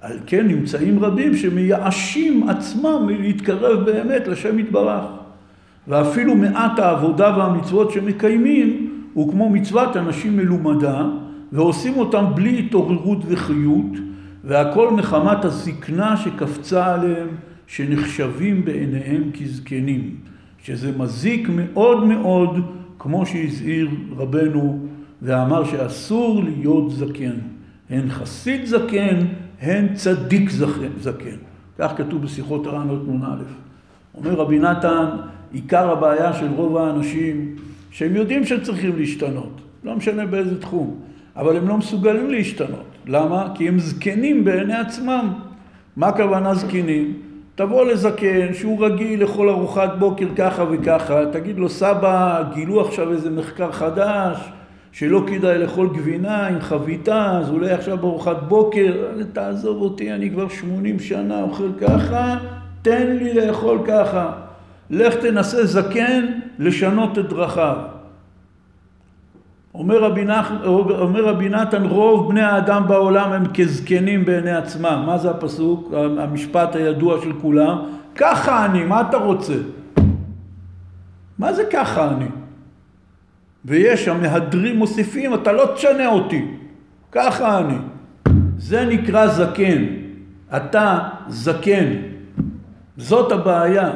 על כן נמצאים רבים שמייאשים עצמם מלהתקרב באמת לשם יתברך. ואפילו מעט העבודה והמצוות שמקיימים הוא כמו מצוות אנשים מלומדה ועושים אותם בלי התעוררות וחיות והכל מחמת הזקנה שקפצה עליהם שנחשבים בעיניהם כזקנים שזה מזיק מאוד מאוד כמו שהזהיר רבנו ואמר שאסור להיות זקן הן חסיד זקן הן צדיק זקן כך כתוב בשיחות הרענות נ"א אומר רבי נתן עיקר הבעיה של רוב האנשים, שהם יודעים שהם צריכים להשתנות, לא משנה באיזה תחום, אבל הם לא מסוגלים להשתנות. למה? כי הם זקנים בעיני עצמם. מה הכוונה זקנים? תבוא לזקן שהוא רגיל לכל ארוחת בוקר ככה וככה, תגיד לו סבא, גילו עכשיו איזה מחקר חדש, שלא כדאי לאכול גבינה עם חביתה, אז אולי עכשיו בארוחת בוקר, תעזוב אותי, אני כבר 80 שנה אוכל ככה, תן לי לאכול ככה. לך תנסה זקן לשנות את דרכיו. אומר רבי, נח, אומר רבי נתן, רוב בני האדם בעולם הם כזקנים בעיני עצמם. מה זה הפסוק? המשפט הידוע של כולם. ככה אני, מה אתה רוצה? מה זה ככה אני? ויש המהדרים מוסיפים, אתה לא תשנה אותי. ככה אני. זה נקרא זקן. אתה זקן. זאת הבעיה.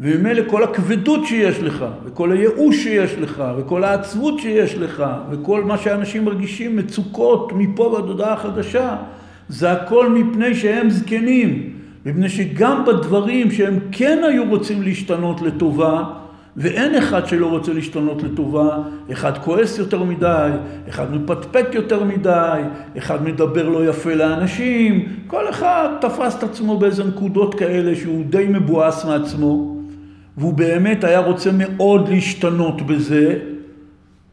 וממילא כל הכבדות שיש לך, וכל הייאוש שיש לך, וכל העצבות שיש לך, וכל מה שאנשים מרגישים, מצוקות מפה ועד הודעה חדשה, זה הכל מפני שהם זקנים. מפני שגם בדברים שהם כן היו רוצים להשתנות לטובה, ואין אחד שלא רוצה להשתנות לטובה, אחד כועס יותר מדי, אחד מפטפט יותר מדי, אחד מדבר לא יפה לאנשים, כל אחד תפס את עצמו באיזה נקודות כאלה שהוא די מבואס מעצמו. והוא באמת היה רוצה מאוד להשתנות בזה,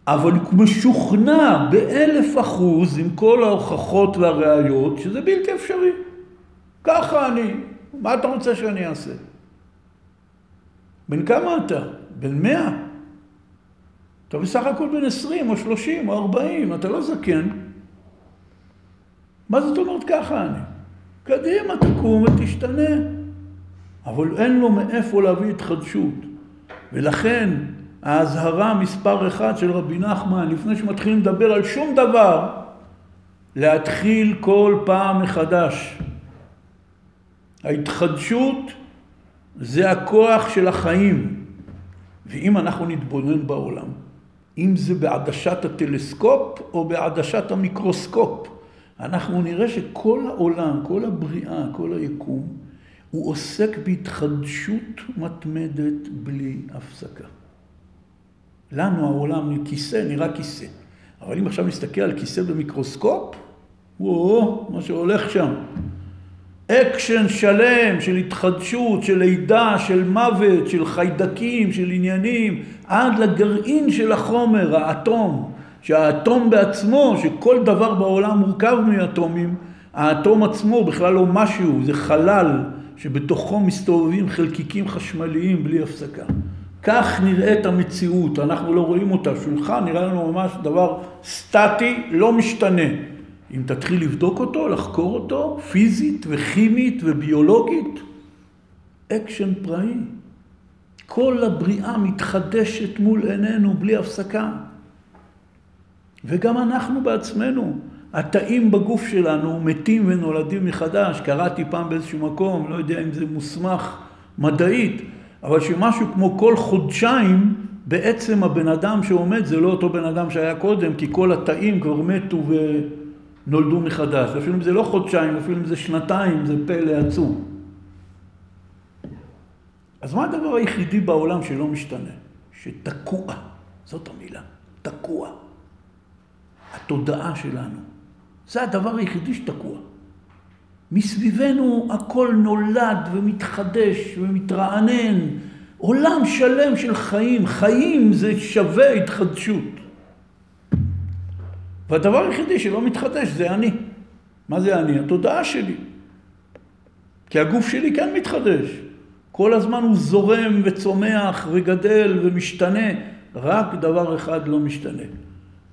אבל הוא משוכנע באלף אחוז עם כל ההוכחות והראיות שזה בלתי אפשרי. ככה אני, מה אתה רוצה שאני אעשה? בן כמה אתה? בן מאה? אתה בסך הכל בן עשרים או שלושים או ארבעים, אתה לא זקן. מה זאת אומרת ככה אני? קדימה, תקום ותשתנה. אבל אין לו מאיפה להביא התחדשות. ולכן האזהרה מספר אחד של רבי נחמן, לפני שמתחילים לדבר על שום דבר, להתחיל כל פעם מחדש. ההתחדשות זה הכוח של החיים. ואם אנחנו נתבונן בעולם, אם זה בעדשת הטלסקופ או בעדשת המיקרוסקופ, אנחנו נראה שכל העולם, כל הבריאה, כל היקום, הוא עוסק בהתחדשות מתמדת בלי הפסקה. לנו העולם כיסא נראה כיסא, אבל אם עכשיו נסתכל על כיסא במיקרוסקופ, וואו, מה שהולך שם. אקשן שלם של התחדשות, של לידה, של מוות, של חיידקים, של עניינים, עד לגרעין של החומר, האטום. שהאטום בעצמו, שכל דבר בעולם מורכב מאטומים, האטום עצמו בכלל לא משהו, זה חלל שבתוכו מסתובבים חלקיקים חשמליים בלי הפסקה. כך נראית המציאות, אנחנו לא רואים אותה. שולחן נראה לנו ממש דבר סטטי, לא משתנה. אם תתחיל לבדוק אותו, לחקור אותו, פיזית וכימית וביולוגית, אקשן פראי. כל הבריאה מתחדשת מול עינינו בלי הפסקה. וגם אנחנו בעצמנו. התאים בגוף שלנו מתים ונולדים מחדש. קראתי פעם באיזשהו מקום, לא יודע אם זה מוסמך מדעית, אבל שמשהו כמו כל חודשיים, בעצם הבן אדם שעומד זה לא אותו בן אדם שהיה קודם, כי כל התאים כבר מתו ונולדו מחדש. אפילו אם זה לא חודשיים, אפילו אם זה שנתיים, זה פלא עצום. אז מה הדבר היחידי בעולם שלא משתנה? שתקוע, זאת המילה, תקוע. התודעה שלנו. זה הדבר היחידי שתקוע. מסביבנו הכל נולד ומתחדש ומתרענן. עולם שלם של חיים. חיים זה שווה התחדשות. והדבר היחידי שלא מתחדש זה אני. מה זה אני? התודעה שלי. כי הגוף שלי כן מתחדש. כל הזמן הוא זורם וצומח וגדל ומשתנה. רק דבר אחד לא משתנה.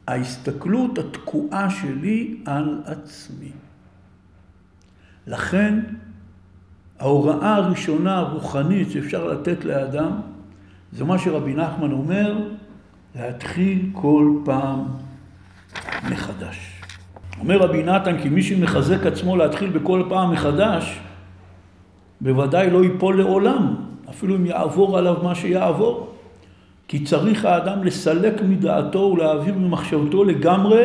ההסתכלות התקועה שלי על עצמי. לכן ההוראה הראשונה הרוחנית שאפשר לתת לאדם זה מה שרבי נחמן אומר, להתחיל כל פעם מחדש. אומר רבי נתן כי מי שמחזק עצמו להתחיל בכל פעם מחדש, בוודאי לא ייפול לעולם, אפילו אם יעבור עליו מה שיעבור. כי צריך האדם לסלק מדעתו ולהעביר ממחשבתו לגמרי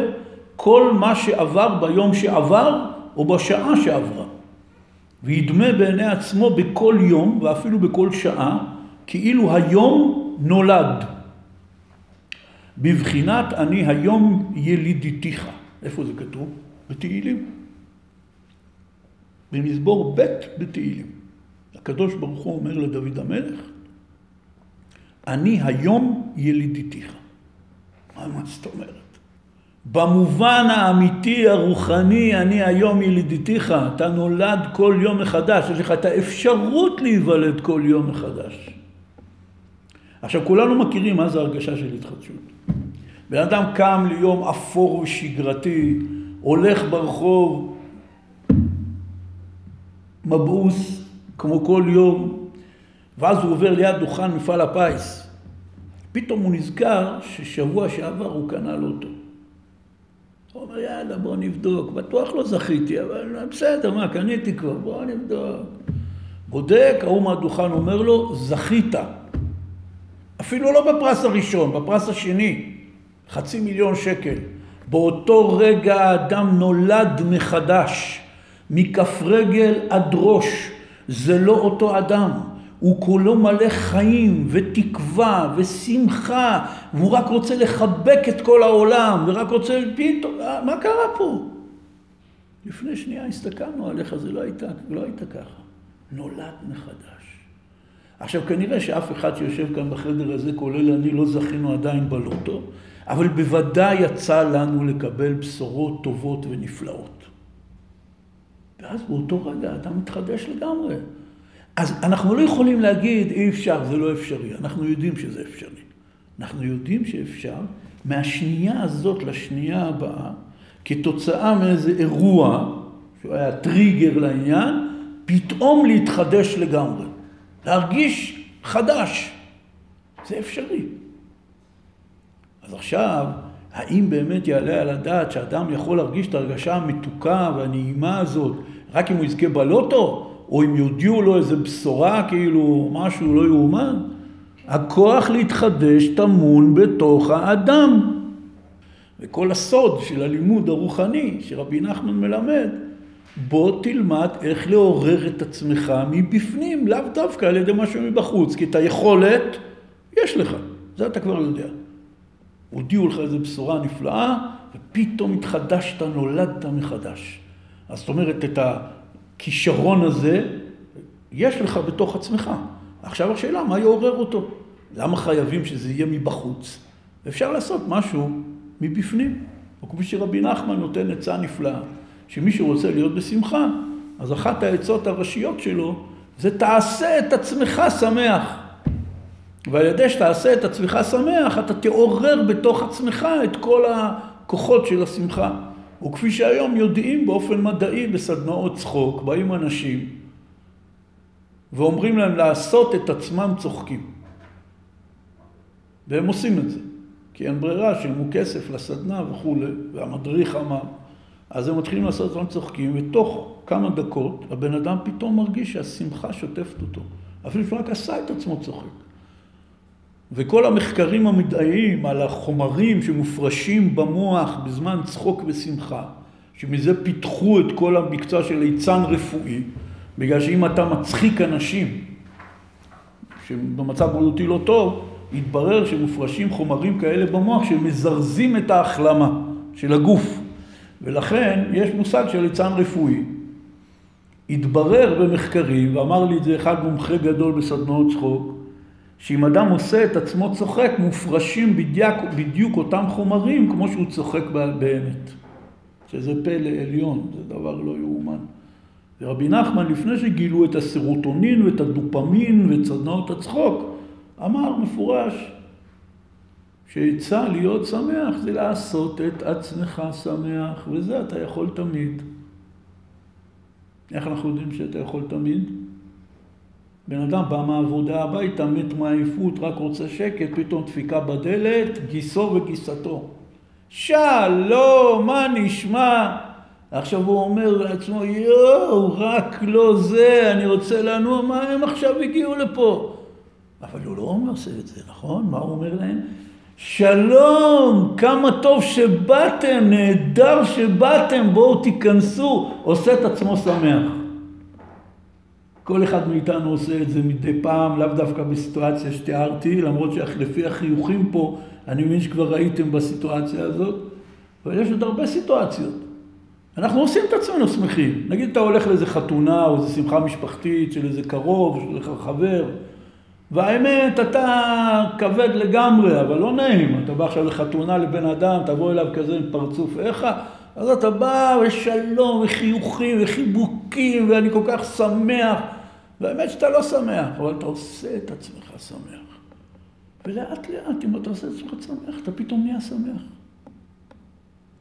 כל מה שעבר ביום שעבר או בשעה שעברה. וידמה בעיני עצמו בכל יום ואפילו בכל שעה, כאילו היום נולד. בבחינת אני היום ילידיתיך. איפה זה כתוב? בתהילים. במזבור ב' בתהילים. הקדוש ברוך הוא אומר לדוד המלך, אני היום ילידיתיך. מה זאת אומרת? במובן האמיתי, הרוחני, אני היום ילידיתיך, אתה נולד כל יום מחדש, יש לך את האפשרות להיוולד כל יום מחדש. עכשיו, כולנו מכירים מה זה הרגשה של התחדשות. בן אדם קם ליום אפור ושגרתי, הולך ברחוב, מבעוס, כמו כל יום, ואז הוא עובר ליד דוכן מפעל הפיס. פתאום הוא נזכר ששבוע שעבר הוא קנה לוטו. הוא אומר, יאללה, בוא נבדוק. בטוח לא זכיתי, אבל בסדר, מה, קניתי כבר, בוא נבדוק. בודק, ההוא מהדוכן אומר לו, זכית. אפילו לא בפרס הראשון, בפרס השני. חצי מיליון שקל. באותו רגע האדם נולד מחדש, מכף רגל עד ראש. זה לא אותו אדם. הוא כולו מלא חיים ותקווה ושמחה, והוא רק רוצה לחבק את כל העולם, ורק רוצה פתאום, מה קרה פה? לפני שנייה הסתכלנו עליך, זה לא היית, לא היית ככה. נולד מחדש. עכשיו, כנראה שאף אחד שיושב כאן בחדר הזה, כולל אני, לא זכינו עדיין בלוטו, אבל בוודאי יצא לנו לקבל בשורות טובות ונפלאות. ואז באותו רגע אתה מתחדש לגמרי. אז אנחנו לא יכולים להגיד אי אפשר, זה לא אפשרי. אנחנו יודעים שזה אפשרי. אנחנו יודעים שאפשר מהשנייה הזאת לשנייה הבאה, כתוצאה מאיזה אירוע, שהוא היה טריגר לעניין, פתאום להתחדש לגמרי. להרגיש חדש. זה אפשרי. אז עכשיו, האם באמת יעלה על הדעת שאדם יכול להרגיש את ההרגשה המתוקה והנעימה הזאת רק אם הוא יזכה בלוטו? או אם יודיעו לו איזה בשורה, כאילו משהו לא יאומן? הכוח להתחדש טמון בתוך האדם. וכל הסוד של הלימוד הרוחני שרבי נחמן מלמד, בוא תלמד איך לעורר את עצמך מבפנים, לאו דווקא על ידי משהו מבחוץ, כי את היכולת יש לך, זה אתה כבר יודע. הודיעו לך איזו בשורה נפלאה, ופתאום התחדשת, נולדת מחדש. אז זאת אומרת, את הכישרון הזה יש לך בתוך עצמך. עכשיו השאלה, מה יעורר אותו? למה חייבים שזה יהיה מבחוץ? אפשר לעשות משהו מבפנים. או כפי שרבי נחמן נותן עצה נפלאה, שמי שרוצה להיות בשמחה, אז אחת העצות הראשיות שלו זה תעשה את עצמך שמח. ועל ידי שתעשה את עצמך שמח, אתה תעורר בתוך עצמך את כל הכוחות של השמחה. וכפי שהיום יודעים באופן מדעי בסדנאות צחוק, באים אנשים ואומרים להם לעשות את עצמם צוחקים. והם עושים את זה, כי אין ברירה, שילמו כסף לסדנה וכולי, והמדריך אמר. אז הם מתחילים לעשות עצמם צוחקים, ותוך כמה דקות הבן אדם פתאום מרגיש שהשמחה שוטפת אותו. אפילו שהוא רק עשה את עצמו צוחק. וכל המחקרים המדעיים על החומרים שמופרשים במוח בזמן צחוק ושמחה, שמזה פיתחו את כל המקצוע של ליצן רפואי, בגלל שאם אתה מצחיק אנשים שבמצב בריאותי לא טוב, יתברר שמופרשים חומרים כאלה במוח שמזרזים את ההחלמה של הגוף. ולכן יש מושג של ליצן רפואי. התברר במחקרים, ואמר לי את זה אחד מומחה גדול בסדנאות צחוק, שאם אדם עושה את עצמו צוחק, מופרשים בדיוק, בדיוק אותם חומרים כמו שהוא צוחק באמת. שזה פלא עליון, זה דבר לא יאומן. ורבי נחמן, לפני שגילו את הסרוטונין ואת הדופמין ואת סדנאות הצחוק, אמר מפורש שעצה להיות שמח זה לעשות את עצמך שמח, וזה אתה יכול תמיד. איך אנחנו יודעים שאתה יכול תמיד? בן אדם בא מהעבודה הביתה, מת מעייפות, רק רוצה שקט, פתאום דפיקה בדלת, גיסו וגיסתו. שלום, מה נשמע? עכשיו הוא אומר לעצמו, יואו, רק לא זה, אני רוצה לנוע, מה הם עכשיו הגיעו לפה? אבל הוא לא אומר את זה, נכון? מה הוא אומר להם? שלום, כמה טוב שבאתם, נהדר שבאתם, בואו תיכנסו, עושה את עצמו שמח. כל אחד מאיתנו עושה את זה מדי פעם, לאו דווקא בסיטואציה שתיארתי, למרות שלפי החיוכים פה, אני מבין שכבר ראיתם בסיטואציה הזאת, אבל יש עוד הרבה סיטואציות. אנחנו עושים את עצמנו שמחים. נגיד אתה הולך לאיזה חתונה או איזו שמחה משפחתית של איזה קרוב, של איזה חבר, והאמת, אתה כבד לגמרי, אבל לא נעים. אתה בא עכשיו לחתונה לבן אדם, תבוא אליו כזה עם פרצוף איכה, אז אתה בא ושלום וחיוכים וחיבוקים ואני כל כך שמח. והאמת שאתה לא שמח, אבל אתה עושה את עצמך שמח. ולאט לאט, אם אתה עושה את עצמך שמח, אתה פתאום נהיה שמח.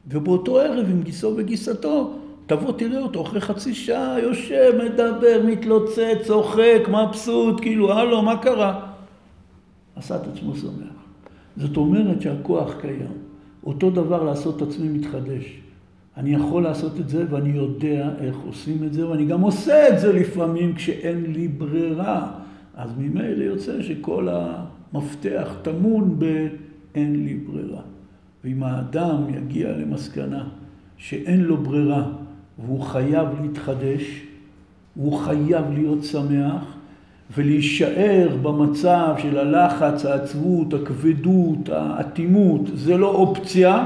ובאותו ערב עם גיסו וגיסתו, תבוא תראה אותו אחרי חצי שעה, יושב, מדבר, מתלוצץ, צוחק, מבסוט, כאילו, הלו, מה קרה? עשה את עצמו שמח. זאת אומרת שהכוח קיים. אותו דבר לעשות את עצמי מתחדש. אני יכול לעשות את זה ואני יודע איך עושים את זה, ואני גם עושה את זה לפעמים כשאין לי ברירה. אז ממילא יוצא שכל המפתח טמון ב"אין לי ברירה". ואם האדם יגיע למסקנה שאין לו ברירה והוא חייב להתחדש, הוא חייב להיות שמח ולהישאר במצב של הלחץ, העצבות, הכבדות, האטימות, זה לא אופציה.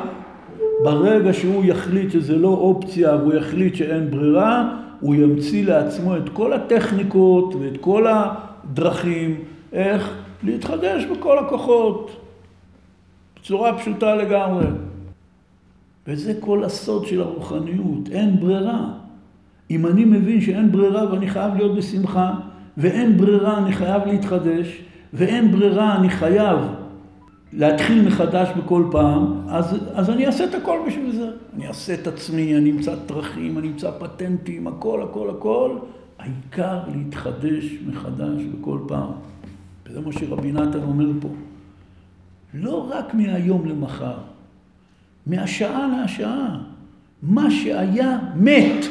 ברגע שהוא יחליט שזה לא אופציה והוא יחליט שאין ברירה, הוא ימציא לעצמו את כל הטכניקות ואת כל הדרכים איך להתחדש בכל הכוחות. בצורה פשוטה לגמרי. וזה כל הסוד של הרוחניות, אין ברירה. אם אני מבין שאין ברירה ואני חייב להיות בשמחה, ואין ברירה אני חייב להתחדש, ואין ברירה אני חייב להתחיל מחדש בכל פעם, אז, אז אני אעשה את הכל בשביל זה. אני אעשה את עצמי, אני אמצא דרכים, אני אמצא פטנטים, הכל, הכל, הכל. העיקר להתחדש מחדש בכל פעם. וזה מה שרבי נתן אומר פה. לא רק מהיום למחר, מהשעה להשעה. מה שהיה מת.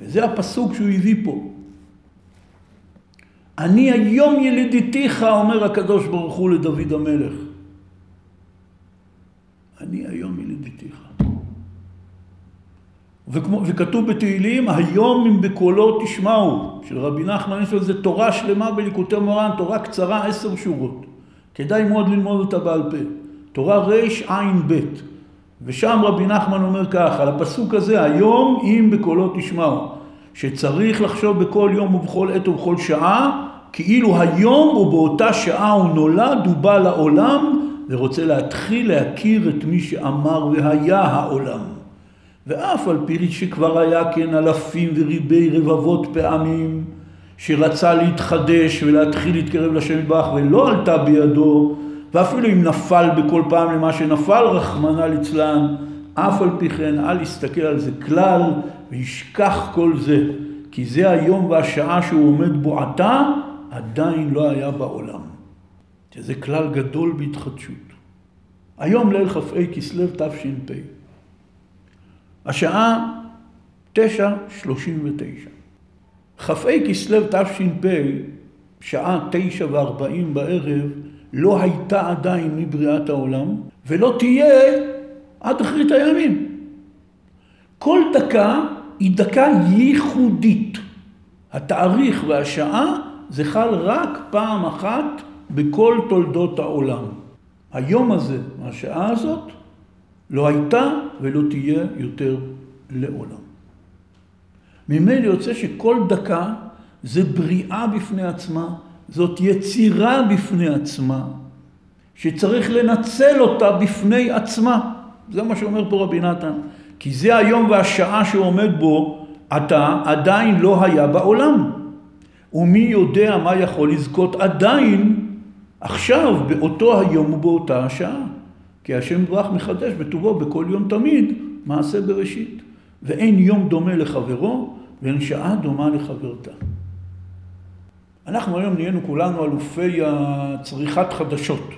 וזה הפסוק שהוא הביא פה. אני היום ילידיתיך, אומר הקדוש ברוך הוא לדוד המלך. אני היום ילידיתיך. וכמו, וכתוב בתהילים, היום אם בקולו תשמעו, של רבי נחמן יש לזה תורה שלמה בליקוטי מורן, תורה קצרה, עשר שורות. כדאי מאוד ללמוד אותה בעל פה. תורה רע"ב. ושם רבי נחמן אומר ככה, על הפסוק הזה, היום אם בקולו תשמעו, שצריך לחשוב בכל יום ובכל עת ובכל שעה, כאילו היום ובאותה שעה הוא נולד, הוא בא לעולם, ורוצה להתחיל להכיר את מי שאמר והיה העולם. ואף על פי שכבר היה כן אלפים וריבי רבבות פעמים, שרצה להתחדש ולהתחיל להתקרב לשם יתברך ולא עלתה בידו, ואפילו אם נפל בכל פעם למה שנפל, רחמנא ליצלן, אף על פי כן אל יסתכל על זה כלל וישכח כל זה, כי זה היום והשעה שהוא עומד בו עתה, עדיין לא היה בעולם. שזה כלל גדול בהתחדשות. היום ליל כ"ה כסלו תש"פ. השעה תשע שלושים ותשע. כ"ה כסלו תש"פ, שעה תשע וארבעים בערב, לא הייתה עדיין מבריאת העולם, ולא תהיה עד אחרית הימים. כל דקה היא דקה ייחודית. התאריך והשעה זה חל רק פעם אחת בכל תולדות העולם. היום הזה, השעה הזאת, לא הייתה ולא תהיה יותר לעולם. ממילא יוצא שכל דקה זה בריאה בפני עצמה, זאת יצירה בפני עצמה, שצריך לנצל אותה בפני עצמה. זה מה שאומר פה רבי נתן. כי זה היום והשעה שעומד בו אתה עדיין לא היה בעולם. ומי יודע מה יכול לזכות עדיין עכשיו, באותו היום ובאותה השעה. כי השם ברח מחדש בטובו בכל יום תמיד מעשה בראשית. ואין יום דומה לחברו, ואין שעה דומה לחברתה. אנחנו היום נהיינו כולנו אלופי צריכת חדשות.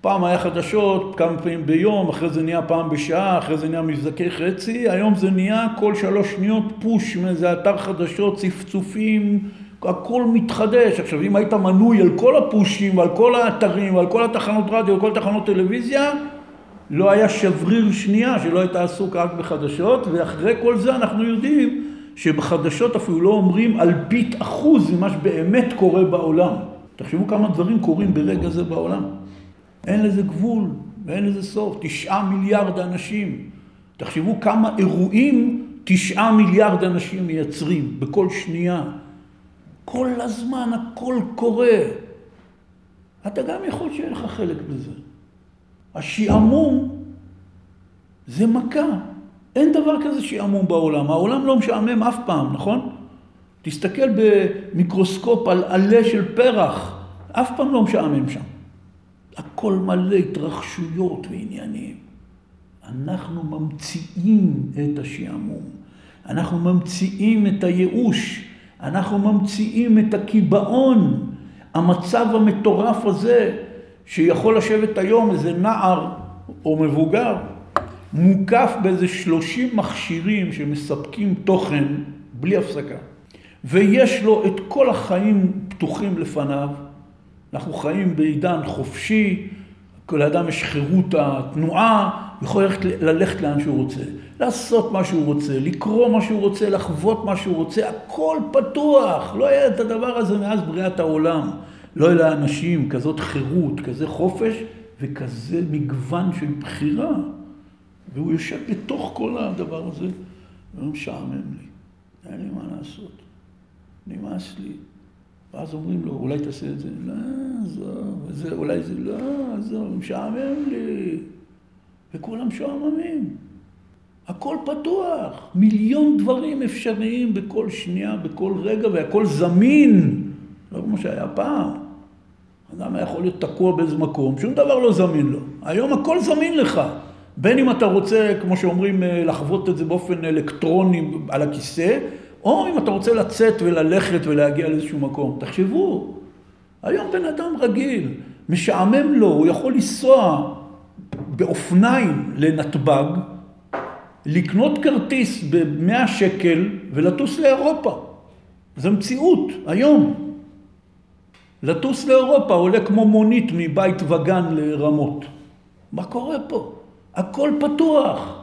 פעם היה חדשות כמה פעמים ביום, אחרי זה נהיה פעם בשעה, אחרי זה נהיה מבזקי חצי, היום זה נהיה כל שלוש שניות פוש מאיזה אתר חדשות, צפצופים, הכל מתחדש. עכשיו, אם היית מנוי על כל הפושים, על כל האתרים, על כל התחנות רדיו, על כל תחנות טלוויזיה, לא היה שבריר שנייה שלא היית עסוק רק בחדשות, ואחרי כל זה אנחנו יודעים שבחדשות אפילו לא אומרים אלפית אחוז ממה שבאמת קורה בעולם. תחשבו כמה דברים קורים ברגע זה בעולם. אין לזה גבול ואין לזה סוף. תשעה מיליארד אנשים. תחשבו כמה אירועים תשעה מיליארד אנשים מייצרים בכל שנייה. כל הזמן הכל קורה. אתה גם יכול שיהיה לך חלק בזה. השעמום זה מכה. אין דבר כזה שעמום בעולם. העולם לא משעמם אף פעם, נכון? תסתכל במיקרוסקופ על עלה של פרח, אף פעם לא משעמם שם. הכל מלא התרחשויות ועניינים. אנחנו ממציאים את השעמום. אנחנו ממציאים את הייאוש. אנחנו ממציאים את הקיבעון. המצב המטורף הזה, שיכול לשבת היום איזה נער או מבוגר, מוקף באיזה שלושים מכשירים שמספקים תוכן בלי הפסקה. ויש לו את כל החיים פתוחים לפניו. אנחנו חיים בעידן חופשי, כל אדם יש חירות התנועה, יכול ללכת, ללכת לאן שהוא רוצה, לעשות מה שהוא רוצה, לקרוא מה שהוא רוצה, לחוות מה שהוא רוצה, הכל פתוח. לא היה את הדבר הזה מאז בריאת העולם. לא היה לאנשים כזאת חירות, כזה חופש וכזה מגוון של בחירה. והוא יושב בתוך כל הדבר הזה, והוא משעמם לי, אין לי מה לעשות, נמאס לי. ואז אומרים לו, אולי תעשה את זה, לא, עזוב, וזה, אולי זה, לא, עזוב, משעמם לי. וכולם משועממים. הכל פתוח, מיליון דברים אפשריים בכל שנייה, בכל רגע, והכל זמין, לא כמו שהיה פעם. אדם היה יכול להיות תקוע באיזה מקום, שום דבר לא זמין לו. היום הכל זמין לך. בין אם אתה רוצה, כמו שאומרים, אה, לחוות את זה באופן אלקטרוני על הכיסא, או אם אתה רוצה לצאת וללכת ולהגיע לאיזשהו מקום. תחשבו, היום בן אדם רגיל, משעמם לו, הוא יכול לנסוע באופניים לנתב"ג, לקנות כרטיס ב-100 שקל ולטוס לאירופה. זו מציאות, היום. לטוס לאירופה עולה כמו מונית מבית וגן לרמות. מה קורה פה? הכל פתוח.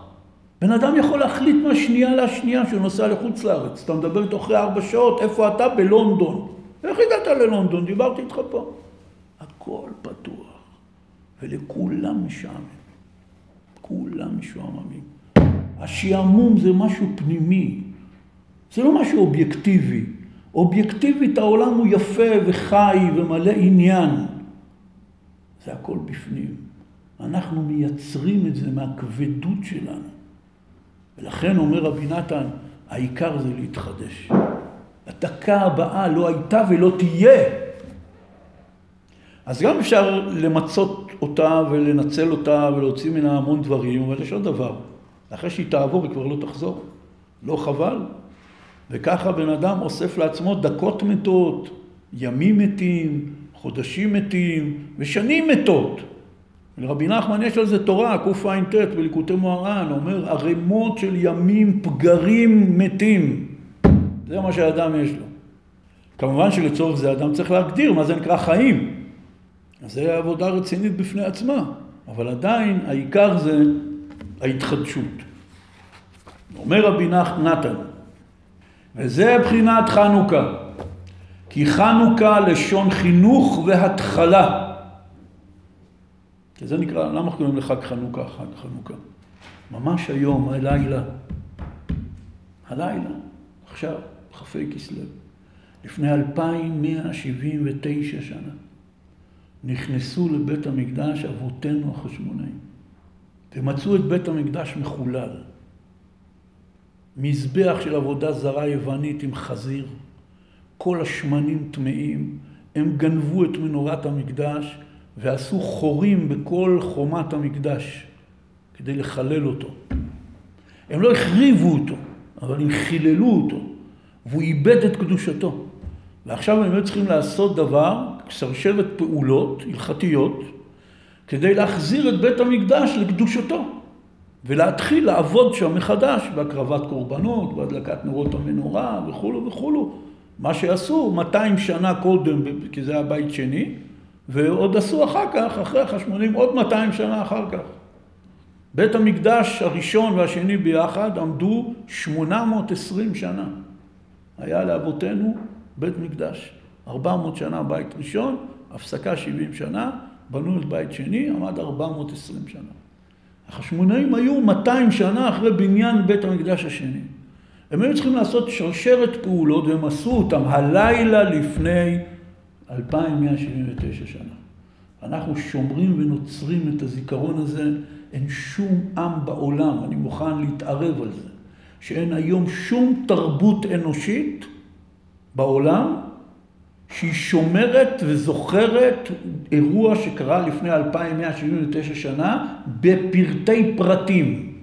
בן אדם יכול להחליט מהשנייה לשנייה שהוא נוסע לחוץ לארץ. אתה מדבר איתו אחרי ארבע שעות, איפה אתה? בלונדון. איך הגעת ללונדון? דיברתי איתך פה. הכל פתוח, ולכולם משעמם. כולם משועממים. השעמום זה משהו פנימי, זה לא משהו אובייקטיבי. אובייקטיבית העולם הוא יפה וחי ומלא עניין. זה הכל בפנים. אנחנו מייצרים את זה מהכבדות שלנו. ולכן אומר רבי נתן, העיקר זה להתחדש. הדקה הבאה לא הייתה ולא תהיה. אז גם אפשר למצות אותה ולנצל אותה ולהוציא ממנה המון דברים, אבל יש עוד דבר. אחרי שהיא תעבור היא כבר לא תחזור. לא חבל? וככה בן אדם אוסף לעצמו דקות מתות, ימים מתים, חודשים מתים ושנים מתות. לרבי נחמן יש על זה תורה, קע"ט בליקוטי מוהר"ן, אומר ערימות של ימים פגרים מתים. זה מה שהאדם יש לו. כמובן שלצורך זה אדם צריך להגדיר מה זה נקרא חיים. אז זו עבודה רצינית בפני עצמה, אבל עדיין העיקר זה ההתחדשות. אומר רבי נתן, וזה בחינת חנוכה, כי חנוכה לשון חינוך והתחלה. זה נקרא, למה קוראים לחג חנוכה? חג חנוכה? ממש היום, הלילה, הלילה, עכשיו, כ"ה כסלו, לפני 2179 שנה, נכנסו לבית המקדש אבותינו החשמונאים, ומצאו את בית המקדש מחולל. מזבח של עבודה זרה יוונית עם חזיר, כל השמנים טמאים, הם גנבו את מנורת המקדש ועשו חורים בכל חומת המקדש כדי לחלל אותו. הם לא החריבו אותו, אבל הם חיללו אותו, והוא איבד את קדושתו. ועכשיו הם היו צריכים לעשות דבר, שרשרת פעולות הלכתיות, כדי להחזיר את בית המקדש לקדושתו, ולהתחיל לעבוד שם מחדש בהקרבת קורבנות, בהדלקת נורות המנורה וכולו וכולו. מה שעשו 200 שנה קודם, כי זה היה בית שני, ועוד עשו אחר כך, אחרי החשמונים, עוד 200 שנה אחר כך. בית המקדש הראשון והשני ביחד עמדו 820 שנה. היה לאבותינו בית מקדש. 400 שנה בית ראשון, הפסקה 70 שנה, בנו את בית שני, עמד 420 שנה. החשמונאים היו 200 שנה אחרי בניין בית המקדש השני. הם היו צריכים לעשות שרשרת פעולות והם עשו אותם הלילה לפני 2179 שנה. אנחנו שומרים ונוצרים את הזיכרון הזה, אין שום עם בעולם, אני מוכן להתערב על זה, שאין היום שום תרבות אנושית בעולם שהיא שומרת וזוכרת אירוע שקרה לפני 2179 שנה בפרטי פרטים.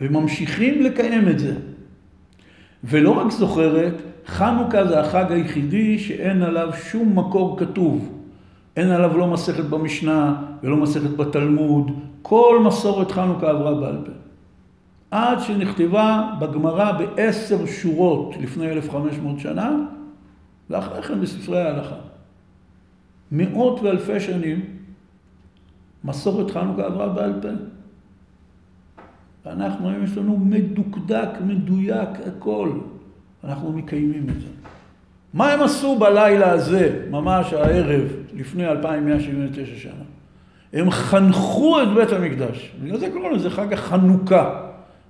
וממשיכים לקיים את זה. ולא רק זוכרת, חנוכה זה החג היחידי שאין עליו שום מקור כתוב. אין עליו לא מסכת במשנה ולא מסכת בתלמוד. כל מסורת חנוכה עברה בעל פה. עד שנכתבה בגמרא בעשר שורות לפני 1,500 שנה, ואחרי כן בספרי ההלכה. מאות ואלפי שנים מסורת חנוכה עברה בעל פה. ואנחנו היום יש לנו מדוקדק, מדויק, הכל. אנחנו מקיימים את זה. מה הם עשו בלילה הזה, ממש הערב, לפני 2179 שנה? הם חנכו את בית המקדש. בגלל זה קוראים לזה חג החנוכה.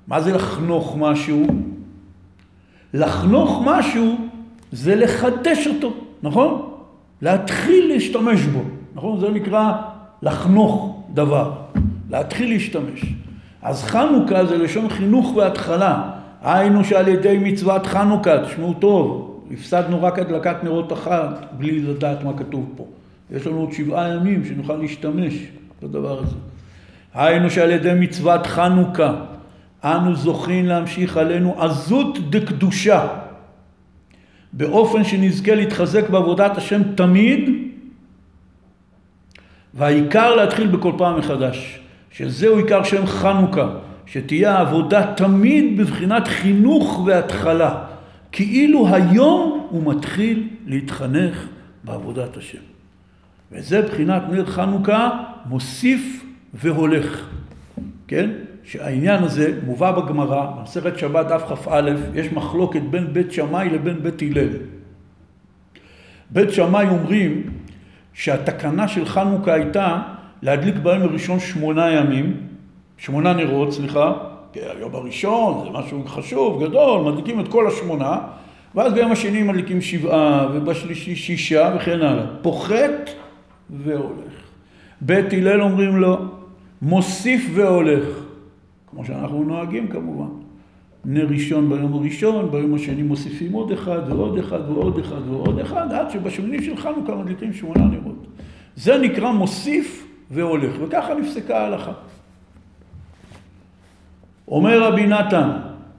מה זה לחנוך משהו? לחנוך משהו זה לחדש אותו, נכון? להתחיל להשתמש בו, נכון? זה נקרא לחנוך דבר, להתחיל להשתמש. אז חנוכה זה לשון חינוך והתחלה. היינו שעל ידי מצוות חנוכה, תשמעו טוב, הפסדנו רק הדלקת נרות אחת בלי לדעת מה כתוב פה. יש לנו עוד שבעה ימים שנוכל להשתמש בדבר הזה. היינו שעל ידי מצוות חנוכה אנו זוכים להמשיך עלינו עזות דקדושה באופן שנזכה להתחזק בעבודת השם תמיד והעיקר להתחיל בכל פעם מחדש. שזהו עיקר שם חנוכה, שתהיה העבודה תמיד בבחינת חינוך והתחלה, כאילו היום הוא מתחיל להתחנך בעבודת השם. וזה בחינת נר חנוכה מוסיף והולך, כן? שהעניין הזה מובא בגמרא, במסכת שבת דף כ"א, יש מחלוקת בין בית שמאי לבין בית הלל. בית שמאי אומרים שהתקנה של חנוכה הייתה להדליק ביום הראשון שמונה ימים, שמונה נרות, סליחה, היום הראשון זה משהו חשוב, גדול, מדליקים את כל השמונה, ואז ביום השני מדליקים שבעה, ובשלישי שישה וכן הלאה. פוחת והולך. בית הלל אומרים לו, מוסיף והולך, כמו שאנחנו נוהגים כמובן. נר ראשון ביום הראשון, ביום השני מוסיפים עוד אחד ועוד אחד ועוד אחד ועוד אחד, עד שבשמיני של חנוכה מדליקים שמונה נרות. זה נקרא מוסיף והולך, וככה נפסקה ההלכה. אומר רבי נתן,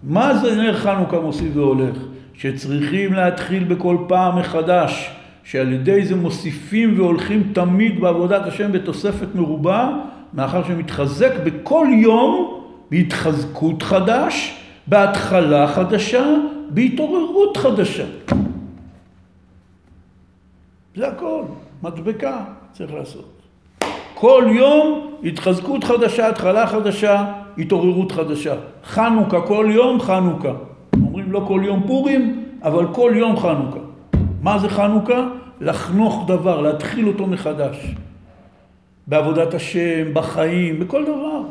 מה זה נר חנוכה מוסיף והולך? שצריכים להתחיל בכל פעם מחדש, שעל ידי זה מוסיפים והולכים תמיד בעבודת השם בתוספת מרובה, מאחר שמתחזק בכל יום בהתחזקות חדש, בהתחלה חדשה, בהתעוררות חדשה. זה הכל, מדבקה צריך לעשות. כל יום התחזקות חדשה, התחלה חדשה, התעוררות חדשה. חנוכה, כל יום חנוכה. אומרים לא כל יום פורים, אבל כל יום חנוכה. מה זה חנוכה? לחנוך דבר, להתחיל אותו מחדש. בעבודת השם, בחיים, בכל דבר.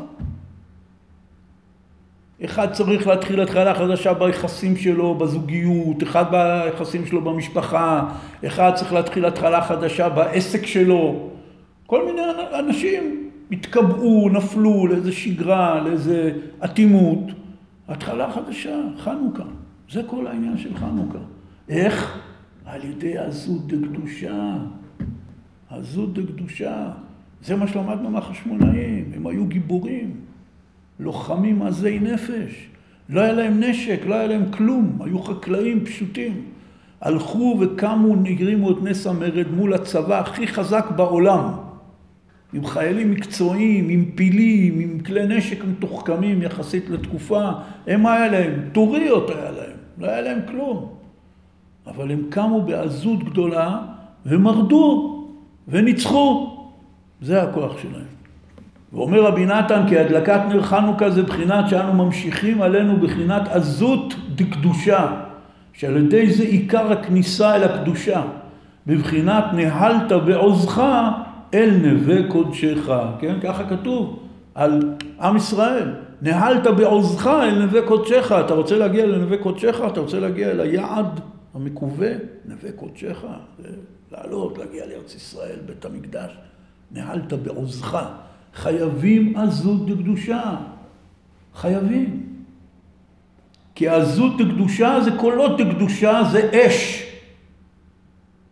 אחד צריך להתחיל התחלה חדשה ביחסים שלו, בזוגיות, אחד ביחסים שלו במשפחה, אחד צריך להתחיל התחלה חדשה בעסק שלו, כל מיני אנשים התקבעו, נפלו לאיזה שגרה, לאיזה אטימות. התחלה חדשה, חנוכה. זה כל העניין של חנוכה. איך? על ידי עזות דקדושה. עזות דקדושה. זה מה שלמדנו מהחשמונאים, הם היו גיבורים, לוחמים עזי נפש. לא היה להם נשק, לא היה להם כלום, היו חקלאים פשוטים. הלכו וקמו, הרימו את נס המרד מול הצבא הכי חזק בעולם. עם חיילים מקצועיים, עם פילים, עם כלי נשק מתוחכמים יחסית לתקופה. הם היה להם, טוריות היה להם, לא היה להם כלום. אבל הם קמו בעזות גדולה ומרדו וניצחו. זה הכוח שלהם. ואומר רבי נתן כי הדלקת נר חנוכה זה בחינת שאנו ממשיכים עלינו בחינת עזות דקדושה, שעל ידי זה עיקר הכניסה אל הקדושה, בבחינת נהלת בעוזך אל נווה קודשך, כן? ככה כתוב על עם ישראל. נהלת בעוזך אל נווה קודשך. אתה רוצה להגיע לנווה קודשך? אתה רוצה להגיע אל היעד המקווה? נווה קודשך. לעלות, להגיע לארץ ישראל, בית המקדש. נהלת בעוזך. חייבים עזות דקדושה. חייבים. כי עזות דקדושה זה קולות דקדושה, זה אש.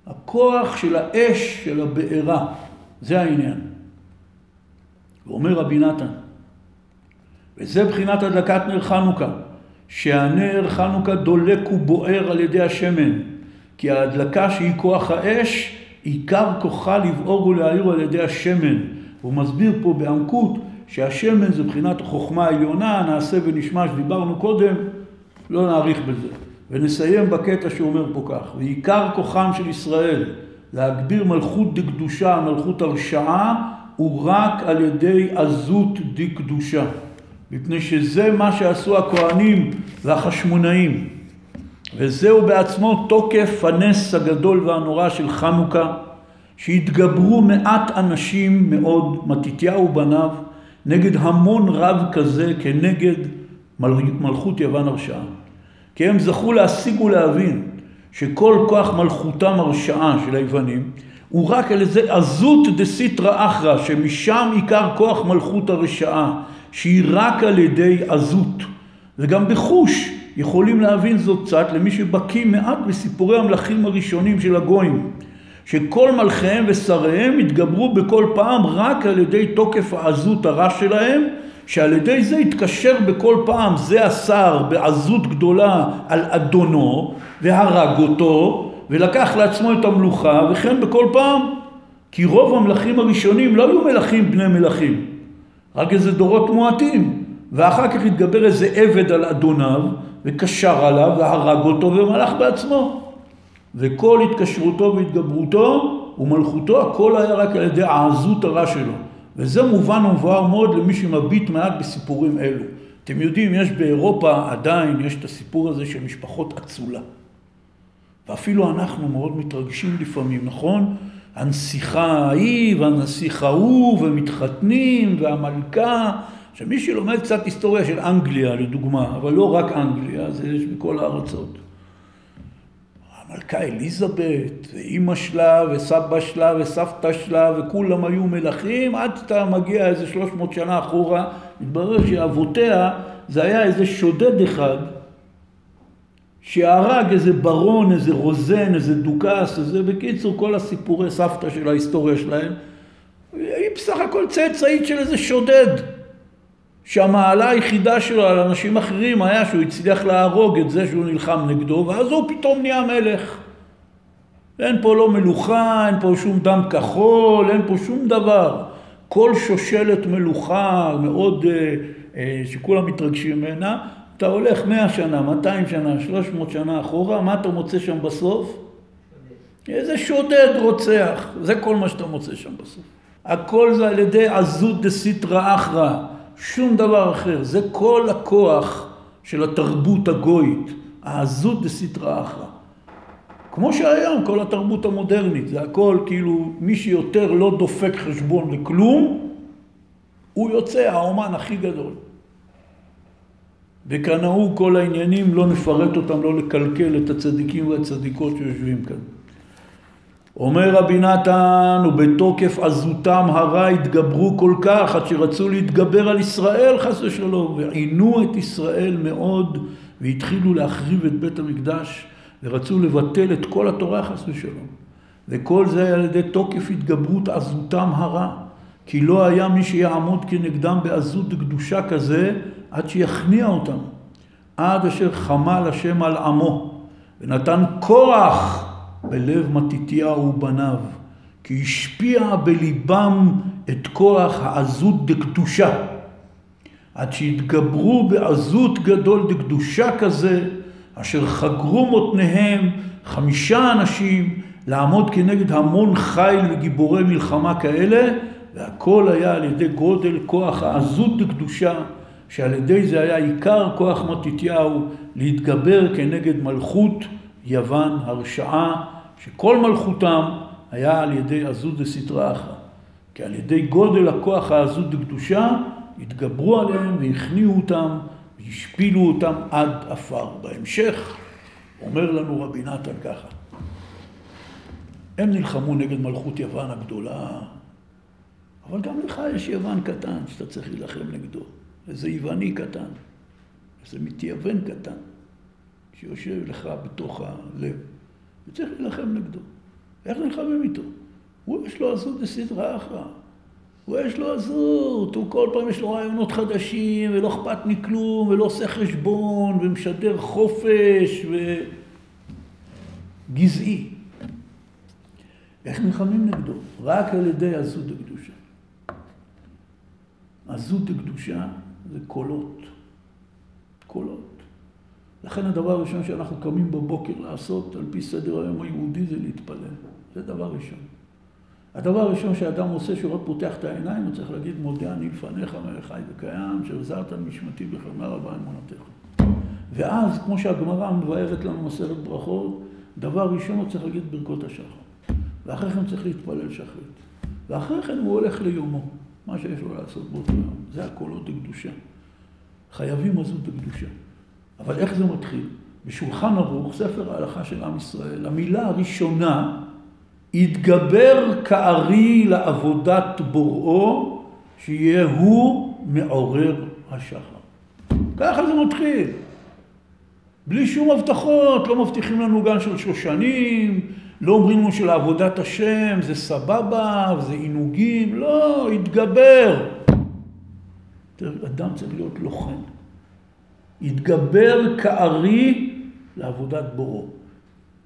הכוח של האש של הבעירה. זה העניין. ואומר רבי נתן, וזה בחינת הדלקת נר חנוכה, שהנר חנוכה דולק ובוער על ידי השמן, כי ההדלקה שהיא כוח האש, עיקר כוחה לבעור ולהעיר על ידי השמן. הוא מסביר פה בעמקות שהשמן זה בחינת החוכמה העליונה, נעשה ונשמע שדיברנו קודם, לא נאריך בזה. ונסיים בקטע שהוא אומר פה כך, ועיקר כוחם של ישראל להגביר מלכות דקדושה, מלכות הרשעה, הוא רק על ידי עזות דקדושה. מפני שזה מה שעשו הכהנים והחשמונאים. וזהו בעצמו תוקף הנס הגדול והנורא של חנוכה, שהתגברו מעט אנשים מאוד, מתתיהו בניו, נגד המון רב כזה כנגד מלכות יוון הרשעה. כי הם זכו להשיג ולהבין שכל כוח מלכותם הרשעה של היוונים הוא רק על איזה עזות דסיטרא אחרא, שמשם עיקר כוח מלכות הרשעה, שהיא רק על ידי עזות. וגם בחוש יכולים להבין זאת קצת למי שבקיא מעט בסיפורי המלכים הראשונים של הגויים, שכל מלכיהם ושריהם התגברו בכל פעם רק על ידי תוקף העזות הרע שלהם, שעל ידי זה התקשר בכל פעם זה השר בעזות גדולה על אדונו והרג אותו ולקח לעצמו את המלוכה וכן בכל פעם כי רוב המלכים הראשונים לא היו מלכים בני מלכים רק איזה דורות מועטים ואחר כך התגבר איזה עבד על אדוניו וקשר עליו והרג אותו ומלך בעצמו. וכל התקשרותו והתגברותו ומלכותו הכל היה רק על ידי העזות הרע שלו וזה מובן ומבואר מאוד למי שמביט מעט בסיפורים אלו. אתם יודעים, יש באירופה עדיין, יש את הסיפור הזה של משפחות אצולה. ואפילו אנחנו מאוד מתרגשים לפעמים, נכון? הנסיכה ההיא והנסיך ההוא ומתחתנים והמלכה. עכשיו מי שלומד קצת היסטוריה של אנגליה לדוגמה, אבל לא רק אנגליה, זה יש בכל הארצות. המלכה אליזבת, ואימא שלה, וסבא שלה, וסבתא שלה, וכולם היו מלכים, עד שאתה מגיע איזה 300 שנה אחורה, מתברר שאבותיה זה היה איזה שודד אחד, שהרג איזה ברון, איזה רוזן, איזה דוכס, איזה, בקיצור, כל הסיפורי סבתא של ההיסטוריה שלהם, היא בסך הכל צאצאית של איזה שודד. שהמעלה היחידה שלו על אנשים אחרים היה שהוא הצליח להרוג את זה שהוא נלחם נגדו, ואז הוא פתאום נהיה מלך. אין פה לא מלוכה, אין פה שום דם כחול, אין פה שום דבר. כל שושלת מלוכה מאוד, אה, אה, שכולם מתרגשים ממנה, אתה הולך מאה שנה, 200 שנה, 300 שנה אחורה, מה אתה מוצא שם בסוף? איזה שודד רוצח, זה כל מה שאתה מוצא שם בסוף. הכל זה על ידי עזות דסיטרא אחרא. שום דבר אחר. זה כל הכוח של התרבות הגויית, העזות דסיטרא אחרא. כמו שהיום, כל התרבות המודרנית, זה הכל כאילו, מי שיותר לא דופק חשבון לכלום, הוא יוצא האומן הכי גדול. וכנהוג כל העניינים, לא נפרט אותם, לא לקלקל את הצדיקים והצדיקות שיושבים כאן. אומר רבי נתן, ובתוקף עזותם הרע התגברו כל כך, עד שרצו להתגבר על ישראל חס ושלום, ועינו את ישראל מאוד, והתחילו להחריב את בית המקדש, ורצו לבטל את כל התורה חס ושלום. וכל זה היה על ידי תוקף התגברות עזותם הרע. כי לא היה מי שיעמוד כנגדם בעזות קדושה כזה עד שיכניע אותם. עד אשר חמל השם על עמו ונתן כוח בלב מתתיהו ובניו. כי השפיע בליבם את כוח העזות דקדושה. עד שהתגברו בעזות גדול דקדושה כזה, אשר חגרו מותניהם חמישה אנשים לעמוד כנגד המון חיל וגיבורי מלחמה כאלה, והכל היה על ידי גודל כוח העזות דקדושה, שעל ידי זה היה עיקר כוח מתתיהו להתגבר כנגד מלכות יוון הרשעה, שכל מלכותם היה על ידי עזות דסתרא אחרא. כי על ידי גודל הכוח העזות דקדושה, התגברו עליהם והכניעו אותם והשפילו אותם עד עפר. בהמשך אומר לנו רבי נתן ככה, הם נלחמו נגד מלכות יוון הגדולה, אבל גם לך יש יוון קטן שאתה צריך להילחם נגדו. איזה יווני קטן, איזה מתייוון קטן, שיושב לך בתוך הלב, וצריך להילחם נגדו. איך נלחמים איתו? הוא יש לו עזות בסדרה אחרא. הוא יש לו עזות, הוא כל פעם יש לו רעיונות חדשים, ולא אכפת מכלום, ולא עושה חשבון, ומשדר חופש, וגזעי. איך נלחמים נגדו? רק על ידי עזות הקדושה. עזות הקדושה זה קולות. קולות. לכן הדבר הראשון שאנחנו קמים בבוקר לעשות, על פי סדר היום היהודי, זה להתפלל. זה דבר ראשון. הדבר הראשון שאדם עושה, שהוא רק פותח את העיניים, הוא צריך להגיד, מודה אני לפניך מלך חי וקיים, שעזרת משמתי בחמר רבה אמונתך. ואז, כמו שהגמרא מבארת לנו מסרת ברכות, דבר ראשון הוא צריך להגיד ברכות השחר. ואחרי כן צריך להתפלל שחרית. ואחרי כן הוא הולך ליומו, מה שיש לו לעשות באותו יום. זה הקולות הקדושה. חייבים עזות הקדושה. אבל איך זה מתחיל? בשולחן ערוך, ספר ההלכה של עם ישראל, המילה הראשונה, יתגבר כארי לעבודת בוראו, שיהיה הוא מעורר השחר. ככה זה מתחיל. בלי שום הבטחות, לא מבטיחים לנו גן של שושנים, לא אומרים לנו שלעבודת השם זה סבבה, זה עינוגים, לא, יתגבר. אדם צריך להיות לוחם. יתגבר כארי לעבודת בורו.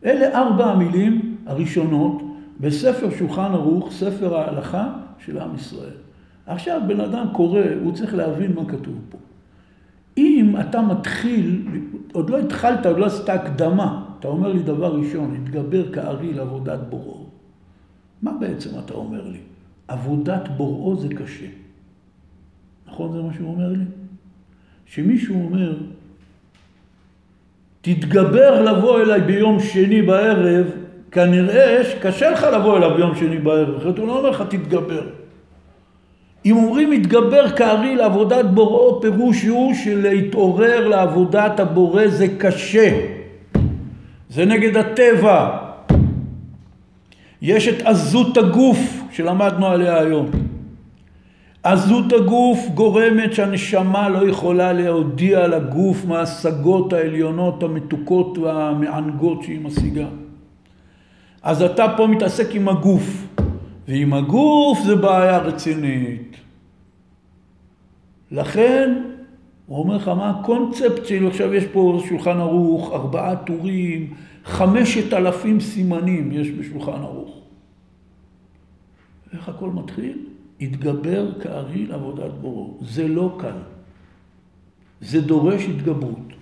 אלה ארבע המילים הראשונות בספר שולחן ערוך, ספר ההלכה של עם ישראל. עכשיו בן אדם קורא, הוא צריך להבין מה כתוב פה. אם אתה מתחיל, עוד לא התחלת, עוד לא עשית הקדמה, אתה אומר לי דבר ראשון, התגבר כארי לעבודת בוראו. מה בעצם אתה אומר לי? עבודת בוראו זה קשה. נכון זה מה שהוא אומר לי? שמישהו אומר, תתגבר לבוא אליי ביום שני בערב, כנראה שקשה לך לבוא אליו ביום שני בערב, אחרת הוא לא אומר לך תתגבר. אם אומרים התגבר כארי לעבודת בוראו, פירוש הוא שלהתעורר לעבודת הבורא זה קשה. זה נגד הטבע. יש את עזות הגוף שלמדנו עליה היום. עזות הגוף גורמת שהנשמה לא יכולה להודיע לגוף מההשגות העליונות המתוקות והמענגות שהיא משיגה. אז אתה פה מתעסק עם הגוף, ועם הגוף זה בעיה רצינית. לכן, הוא אומר לך, מה הקונספט שלו? עכשיו יש פה שולחן ערוך, ארבעה טורים, חמשת אלפים סימנים יש בשולחן ערוך. איך הכל מתחיל? התגבר כארי לעבודת בורו. זה לא קל. זה דורש התגברות.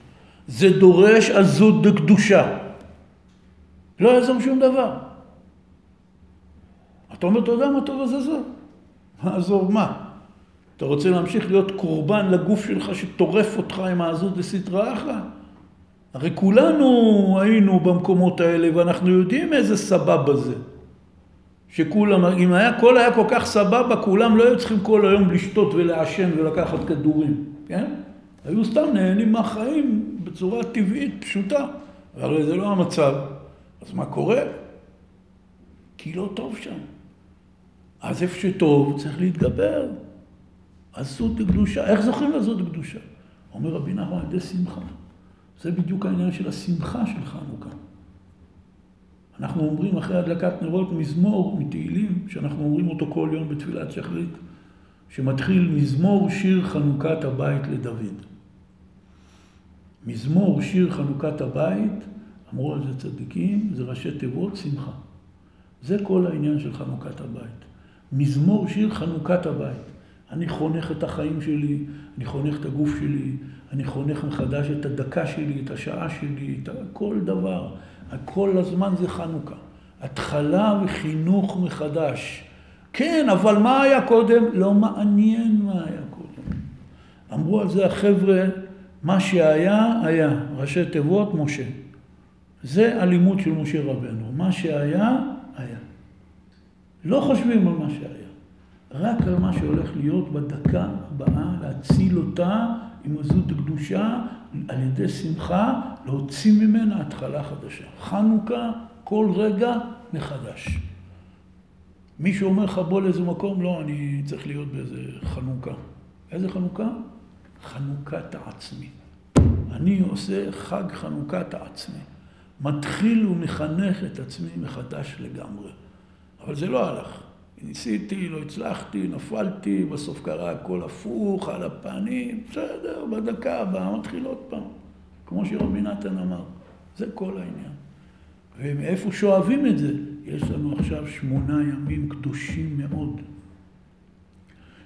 זה דורש עזות בקדושה. לא יעזור שום דבר. אתה אומר, אתה יודע מה טוב אז עזוב. עזוב מה? אתה רוצה להמשיך להיות קורבן לגוף שלך שטורף אותך עם העזות דסתרא אחרא? הרי כולנו היינו במקומות האלה ואנחנו יודעים איזה סבבה זה. שכולם, אם היה, הכל היה כל כך סבבה, כולם לא היו צריכים כל היום לשתות ולעשן ולקחת כדורים, כן? היו סתם נהנים מהחיים בצורה טבעית, פשוטה. הרי זה לא המצב. אז מה קורה? כי לא טוב שם. אז איפה שטוב צריך להתגבר. עזות לקדושה. איך זוכים לעזות לקדושה? אומר רבי נחמן על ידי שמחה. זה בדיוק העניין של השמחה של חנוכה. אנחנו אומרים אחרי הדלקת נרות מזמור מתהילים, שאנחנו אומרים אותו כל יום בתפילת שחרית, שמתחיל מזמור שיר חנוכת הבית לדוד. מזמור שיר חנוכת הבית, אמרו על זה צדיקים, זה ראשי תיבות שמחה. זה כל העניין של חנוכת הבית. מזמור שיר חנוכת הבית. אני חונך את החיים שלי, אני חונך את הגוף שלי, אני חונך מחדש את הדקה שלי, את השעה שלי, את כל דבר. כל הזמן זה חנוכה. התחלה וחינוך מחדש. כן, אבל מה היה קודם? לא מעניין מה היה קודם. אמרו על זה החבר'ה, מה שהיה, היה. ראשי תיבות, משה. זה הלימוד של משה רבנו. מה שהיה, היה. לא חושבים על מה שהיה. רק על מה שהולך להיות בדקה הבאה, להציל אותה עם עזות קדושה, על ידי שמחה, להוציא ממנה התחלה חדשה. חנוכה, כל רגע מחדש. מישהו אומר לך בוא לאיזה מקום, לא, אני צריך להיות באיזה חנוכה. איזה חנוכה? חנוכת העצמי. אני עושה חג חנוכת העצמי. מתחיל ומחנך את עצמי מחדש לגמרי. אבל זה לא הלך. ניסיתי, לא הצלחתי, נפלתי, בסוף קרה הכל הפוך, על הפנים, בסדר, בדקה הבאה מתחיל עוד פעם, כמו שרבי נתן אמר. זה כל העניין. ומאיפה שואבים את זה? יש לנו עכשיו שמונה ימים קדושים מאוד,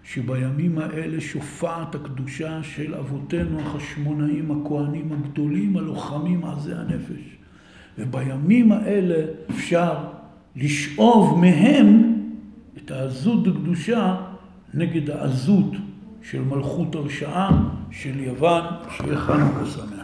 שבימים האלה שופעת הקדושה של אבותינו החשמונאים, הכהנים הגדולים, הלוחמים עזי הנפש. ובימים האלה אפשר לשאוב מהם את העזות בקדושה נגד העזות של מלכות הרשעה של יוון, שיהיה חנוכה שמח.